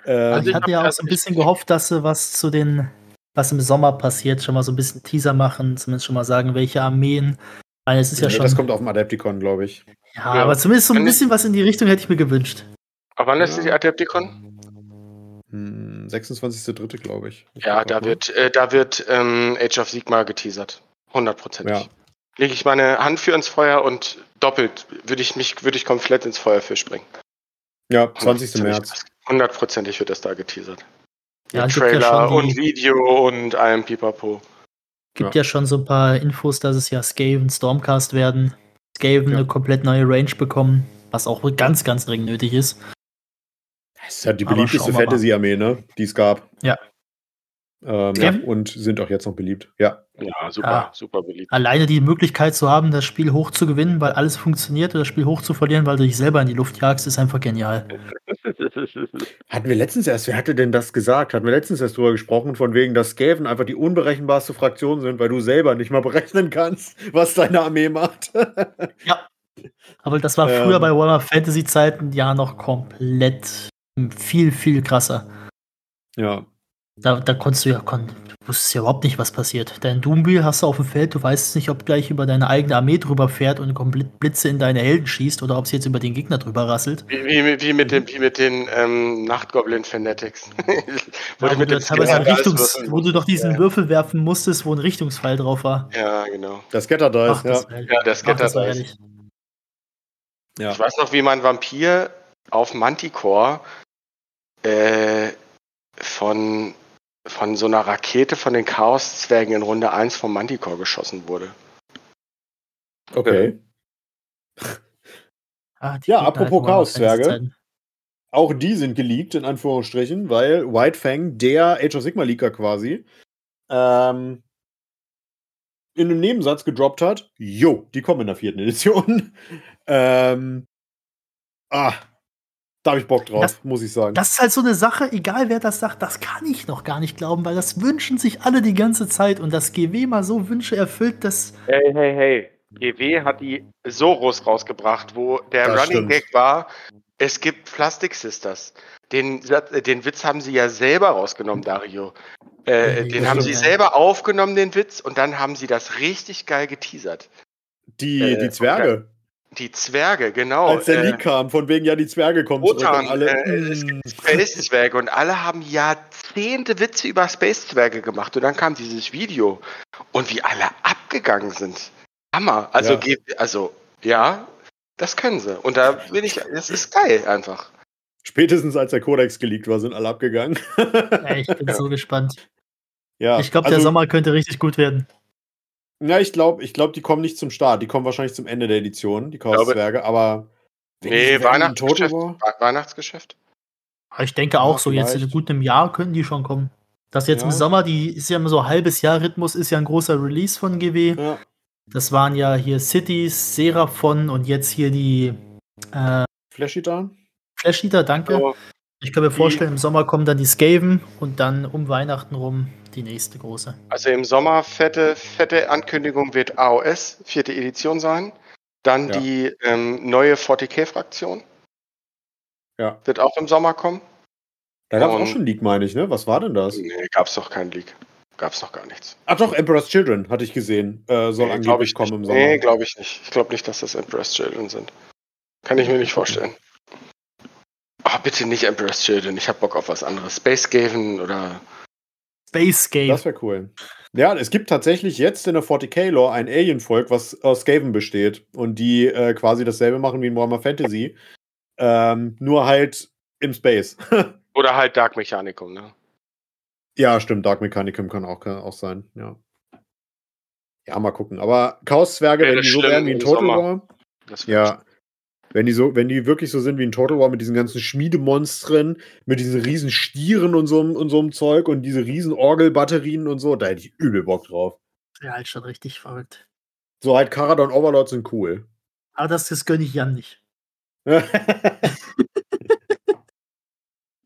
Speaker 3: Ähm, also ich hatte ja auch so ein bisschen gehofft, dass sie was zu den, was im Sommer passiert, schon mal so ein bisschen Teaser machen, zumindest schon mal sagen, welche Armeen. Weil es ist ja nee, schon.
Speaker 1: Das kommt auf dem Adepticon, glaube ich.
Speaker 3: Ja, ja, aber zumindest so ein bisschen was in die Richtung hätte ich mir gewünscht.
Speaker 2: Aber wann ist die Adepticon?
Speaker 1: 26.3. Hm, glaube ich.
Speaker 2: ich. Ja, da wird, äh, da wird ähm, Age of Sigma geteasert. Hundertprozentig. Ja. Lege ich meine Hand für ins Feuer und doppelt würde ich mich, würde ich komplett ins Feuer für springen.
Speaker 1: Ja, 20. März.
Speaker 2: Hundertprozentig wird das da geteasert. Ja, Mit Trailer ja und Video und allem Pipapo.
Speaker 3: Gibt ja. ja. schon so ein paar Infos, dass es ja Skaven Stormcast werden. Skaven ja. eine komplett neue Range bekommen, was auch ganz, ganz dringend nötig ist.
Speaker 1: Das ist halt die beliebteste Fantasy-Armee, ne? Die es gab.
Speaker 3: Ja.
Speaker 1: Ähm, ja. Und sind auch jetzt noch beliebt. Ja.
Speaker 2: Ja, super, ja. super beliebt.
Speaker 3: Alleine die Möglichkeit zu haben, das Spiel hoch zu gewinnen, weil alles funktioniert, oder das Spiel hoch zu verlieren, weil du dich selber in die Luft jagst, ist einfach genial.
Speaker 1: Hatten wir letztens erst, wer hatte denn das gesagt? Hatten wir letztens erst drüber gesprochen, von wegen, dass Skaven einfach die unberechenbarste Fraktion sind, weil du selber nicht mal berechnen kannst, was deine Armee macht.
Speaker 3: ja. Aber das war früher ähm, bei Warhammer Fantasy Zeiten ja noch komplett viel, viel krasser.
Speaker 1: Ja.
Speaker 3: Da, da konntest du ja, kon, du wusstest ja überhaupt nicht, was passiert. Dein Doomwheel hast du auf dem Feld, du weißt nicht, ob gleich über deine eigene Armee drüber fährt und komplett Blitze in deine Helden schießt oder ob es jetzt über den Gegner drüber rasselt.
Speaker 2: Wie, wie, wie mit, den, wie mit den ähm, Nachtgoblin Fanatics.
Speaker 3: wo, ja, wo, du Richtungs, wo du doch diesen ja. Würfel werfen musstest, wo ein Richtungsfall drauf war.
Speaker 2: Ja, genau.
Speaker 1: Das Scatter Dice, ja.
Speaker 2: Ja, das Scatter Dice. Ja. Ich weiß noch, wie mein Vampir auf Manticore äh, von, von so einer Rakete von den Chaoszwergen in Runde 1 vom Manticore geschossen wurde.
Speaker 1: Okay. Ah, ja, apropos Chaoszwerge. Auch die sind geleakt, in Anführungsstrichen, weil White Fang, der Age of Sigma Leaker quasi, ähm, in einem Nebensatz gedroppt hat, jo, die kommen in der vierten Edition. ähm, ah, da habe ich Bock drauf, das, muss ich sagen.
Speaker 3: Das ist halt so eine Sache, egal wer das sagt, das kann ich noch gar nicht glauben, weil das wünschen sich alle die ganze Zeit und das GW mal so Wünsche erfüllt, dass.
Speaker 2: Hey, hey, hey. GW hat die Soros rausgebracht, wo der das Running. Gag war, es gibt Plastic Sisters. Den, den Witz haben sie ja selber rausgenommen, Dario. Äh, den haben sie selber aufgenommen, den Witz, und dann haben sie das richtig geil geteasert.
Speaker 1: Die, äh, die Zwerge.
Speaker 2: Die Zwerge, genau.
Speaker 1: Als der Leak äh, kam, von wegen, ja, die Zwerge kommen
Speaker 2: Wotan, zurück. alle, äh, mm. Space-Zwerge und alle haben Jahrzehnte Witze über Space-Zwerge gemacht und dann kam dieses Video und wie alle abgegangen sind. Hammer. Also, ja. also ja, das können sie. Und da bin ich, das ist geil einfach.
Speaker 1: Spätestens als der Codex geleakt war, sind alle abgegangen.
Speaker 3: ja, ich bin so gespannt. Ja, ich glaube, also, der Sommer könnte richtig gut werden.
Speaker 1: Ja, ich glaube, ich glaub, die kommen nicht zum Start. Die kommen wahrscheinlich zum Ende der Edition, die Chaos-Zwerge, aber.
Speaker 2: Nee, Weihnachtsgeschäft. Weihnachtsgeschäft.
Speaker 3: Ich denke auch, ja, so jetzt in gut einem Jahr könnten die schon kommen. Das jetzt ja. im Sommer, die ist ja immer so ein halbes Jahr Rhythmus, ist ja ein großer Release von GW. Ja. Das waren ja hier Cities, Seraphon und jetzt hier die
Speaker 1: äh, Flash Eater.
Speaker 3: Flash Eater, danke. Oh. Ich kann mir vorstellen, im Sommer kommen dann die Skaven und dann um Weihnachten rum die nächste große.
Speaker 2: Also im Sommer fette, fette Ankündigung wird AOS, vierte Edition sein. Dann ja. die ähm, neue 40k-Fraktion.
Speaker 1: Ja.
Speaker 2: Wird auch im Sommer kommen.
Speaker 1: Da gab es auch schon Leak, meine ich, ne? Was war denn das?
Speaker 2: Nee, gab es doch keinen Leak. Gab es noch gar nichts.
Speaker 1: Ach doch, Emperor's Children, hatte ich gesehen. Äh, soll nee, angeblich kommen
Speaker 2: nicht.
Speaker 1: im Sommer.
Speaker 2: Nee, glaube ich nicht. Ich glaube nicht, dass das Emperor's Children sind. Kann ich mir nicht vorstellen. Oh, bitte nicht Emperor's Children. Ich habe Bock auf was anderes. Space Gaven oder
Speaker 3: Space Game.
Speaker 1: Das wäre cool. Ja, es gibt tatsächlich jetzt in der 40k-Lore ein Alien-Volk, was aus Skaven besteht und die äh, quasi dasselbe machen wie in Warhammer Fantasy. Ähm, nur halt im Space.
Speaker 2: Oder halt Dark Mechanicum, ne?
Speaker 1: Ja, stimmt. Dark Mechanicum kann auch, kann auch sein, ja. Ja, mal gucken. Aber Chaos-Zwerge, wenn die so werden wie ein Total War. Ja. Wenn die so, wenn die wirklich so sind wie ein Total War mit diesen ganzen Schmiedemonstren, mit diesen riesen Stieren und so, und so einem Zeug und diese riesen Orgelbatterien und so, da hätte ich übel Bock drauf.
Speaker 3: Ja, halt schon richtig verrückt.
Speaker 1: So halt Karadon Overlord sind cool.
Speaker 3: Aber das, das gönne ich Jan nicht.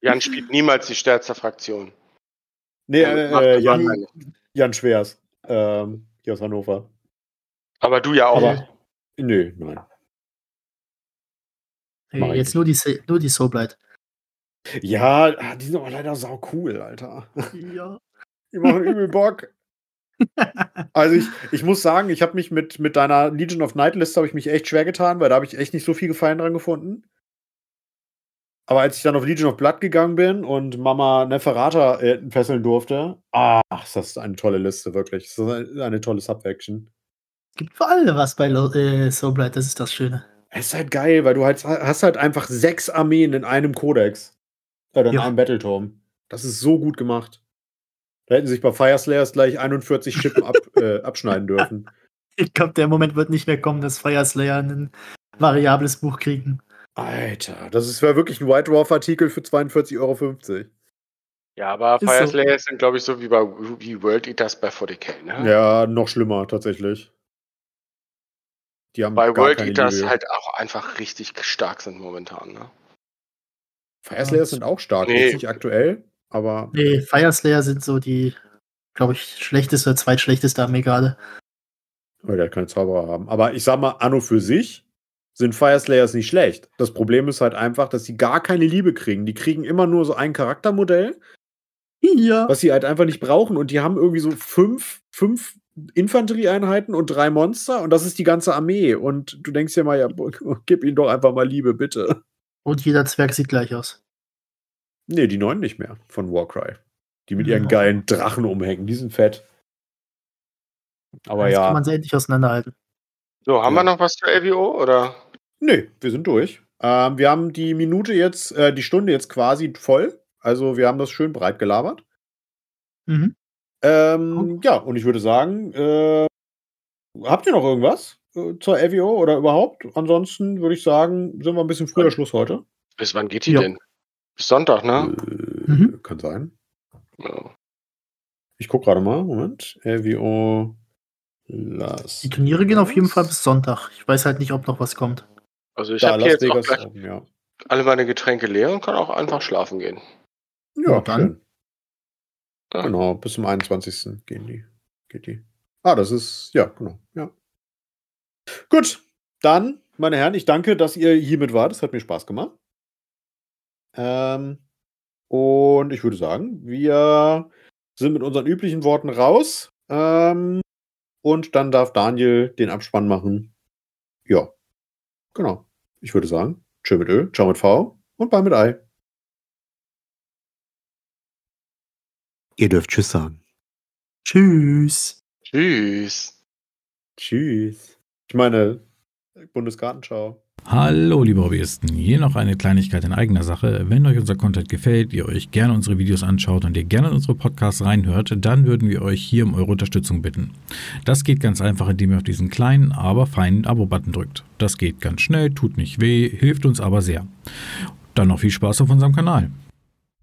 Speaker 2: Jan spielt niemals die stärkste Fraktion.
Speaker 1: Nee, äh, Jan, Jan Schwers. Ähm, hier aus Hannover.
Speaker 2: Aber du ja auch. Aber,
Speaker 1: nö, nein.
Speaker 3: Hey, jetzt nur die, nur die Soulblight.
Speaker 1: Ja, ah, die sind aber leider sau cool, Alter.
Speaker 3: Ja.
Speaker 1: Die machen übel Bock. also ich, ich muss sagen, ich habe mich mit, mit deiner Legion of Night Liste ich mich echt schwer getan, weil da habe ich echt nicht so viel Gefallen dran gefunden. Aber als ich dann auf Legion of Blood gegangen bin und Mama Neferata äh, fesseln durfte, ach, ist das eine tolle Liste, wirklich. Das ist eine, eine tolle Subfaction.
Speaker 3: Gibt für alle was bei äh, Soulblight, das ist das Schöne.
Speaker 1: Es ist halt geil, weil du halt hast halt einfach sechs Armeen in einem Kodex. Oder in ja. einem Battleturm. Das ist so gut gemacht. Da hätten sich bei Fireslayers gleich 41 Schippen ab, äh, abschneiden dürfen.
Speaker 3: Ich glaube, der Moment wird nicht mehr kommen, dass Fireslayer ein variables Buch kriegen.
Speaker 1: Alter, das wäre wirklich ein White Dwarf-Artikel für 42,50 Euro.
Speaker 2: Ja, aber Fire Slayers so. sind, glaube ich, so wie bei wie World Eaters bei 40k, ne?
Speaker 1: Ja, noch schlimmer tatsächlich.
Speaker 2: Die haben bei World Eaters Liebe. halt auch einfach richtig stark sind momentan, ne?
Speaker 1: Fire Slayers sind auch stark, nee. nicht aktuell, aber.
Speaker 3: Nee, Fire Slayer sind so die, glaube ich, schlechteste, zweitschlechteste Armee gerade.
Speaker 1: Weil der keine Zauberer haben. Aber ich sag mal, Anno für sich sind Fire Slayers nicht schlecht. Das Problem ist halt einfach, dass sie gar keine Liebe kriegen. Die kriegen immer nur so ein Charaktermodell, ja. was sie halt einfach nicht brauchen. Und die haben irgendwie so fünf, fünf Infanterieeinheiten und drei Monster und das ist die ganze Armee. Und du denkst dir mal, ja, gib ihnen doch einfach mal Liebe, bitte.
Speaker 3: Und jeder Zwerg sieht gleich aus.
Speaker 1: Nee, die neuen nicht mehr von Warcry. Die mit ihren geilen Drachen umhängen, die sind fett. Aber das ja.
Speaker 3: kann man sie endlich auseinanderhalten.
Speaker 2: So, haben ja. wir noch was zur LWO oder?
Speaker 1: Nee, wir sind durch. Ähm, wir haben die Minute jetzt, äh, die Stunde jetzt quasi voll. Also wir haben das schön breit gelabert. Mhm. Ähm. Ja, und ich würde sagen, äh, habt ihr noch irgendwas äh, zur LWO oder überhaupt? Ansonsten würde ich sagen, sind wir ein bisschen früher Schluss heute.
Speaker 2: Bis wann geht die ja. denn? Bis Sonntag, ne?
Speaker 1: Äh, mhm. Kann sein. Ja. Ich gucke gerade mal. Moment. LWO
Speaker 3: Las Die Turniere gehen auf jeden Fall bis Sonntag. Ich weiß halt nicht, ob noch was kommt.
Speaker 2: Also ich habe jetzt auch oben, ja. alle meine Getränke leer und kann auch einfach schlafen gehen.
Speaker 1: Ja, dann. Ja. Genau, bis zum 21. gehen die. Geht die. Ah, das ist, ja, genau, ja. Gut, dann, meine Herren, ich danke, dass ihr hier mit wart. Das hat mir Spaß gemacht. Ähm, und ich würde sagen, wir sind mit unseren üblichen Worten raus. Ähm, und dann darf Daniel den Abspann machen. Ja, genau. Ich würde sagen, tschö mit Ö, ciao mit V und bye mit Ei. Ihr dürft Tschüss sagen.
Speaker 3: Tschüss.
Speaker 2: Tschüss.
Speaker 1: Tschüss. Ich meine, Bundesgartenschau.
Speaker 4: Hallo liebe Hobbyisten, hier noch eine Kleinigkeit in eigener Sache. Wenn euch unser Content gefällt, ihr euch gerne unsere Videos anschaut und ihr gerne in unsere Podcasts reinhört, dann würden wir euch hier um eure Unterstützung bitten. Das geht ganz einfach, indem ihr auf diesen kleinen, aber feinen Abo-Button drückt. Das geht ganz schnell, tut nicht weh, hilft uns aber sehr. Dann noch viel Spaß auf unserem Kanal.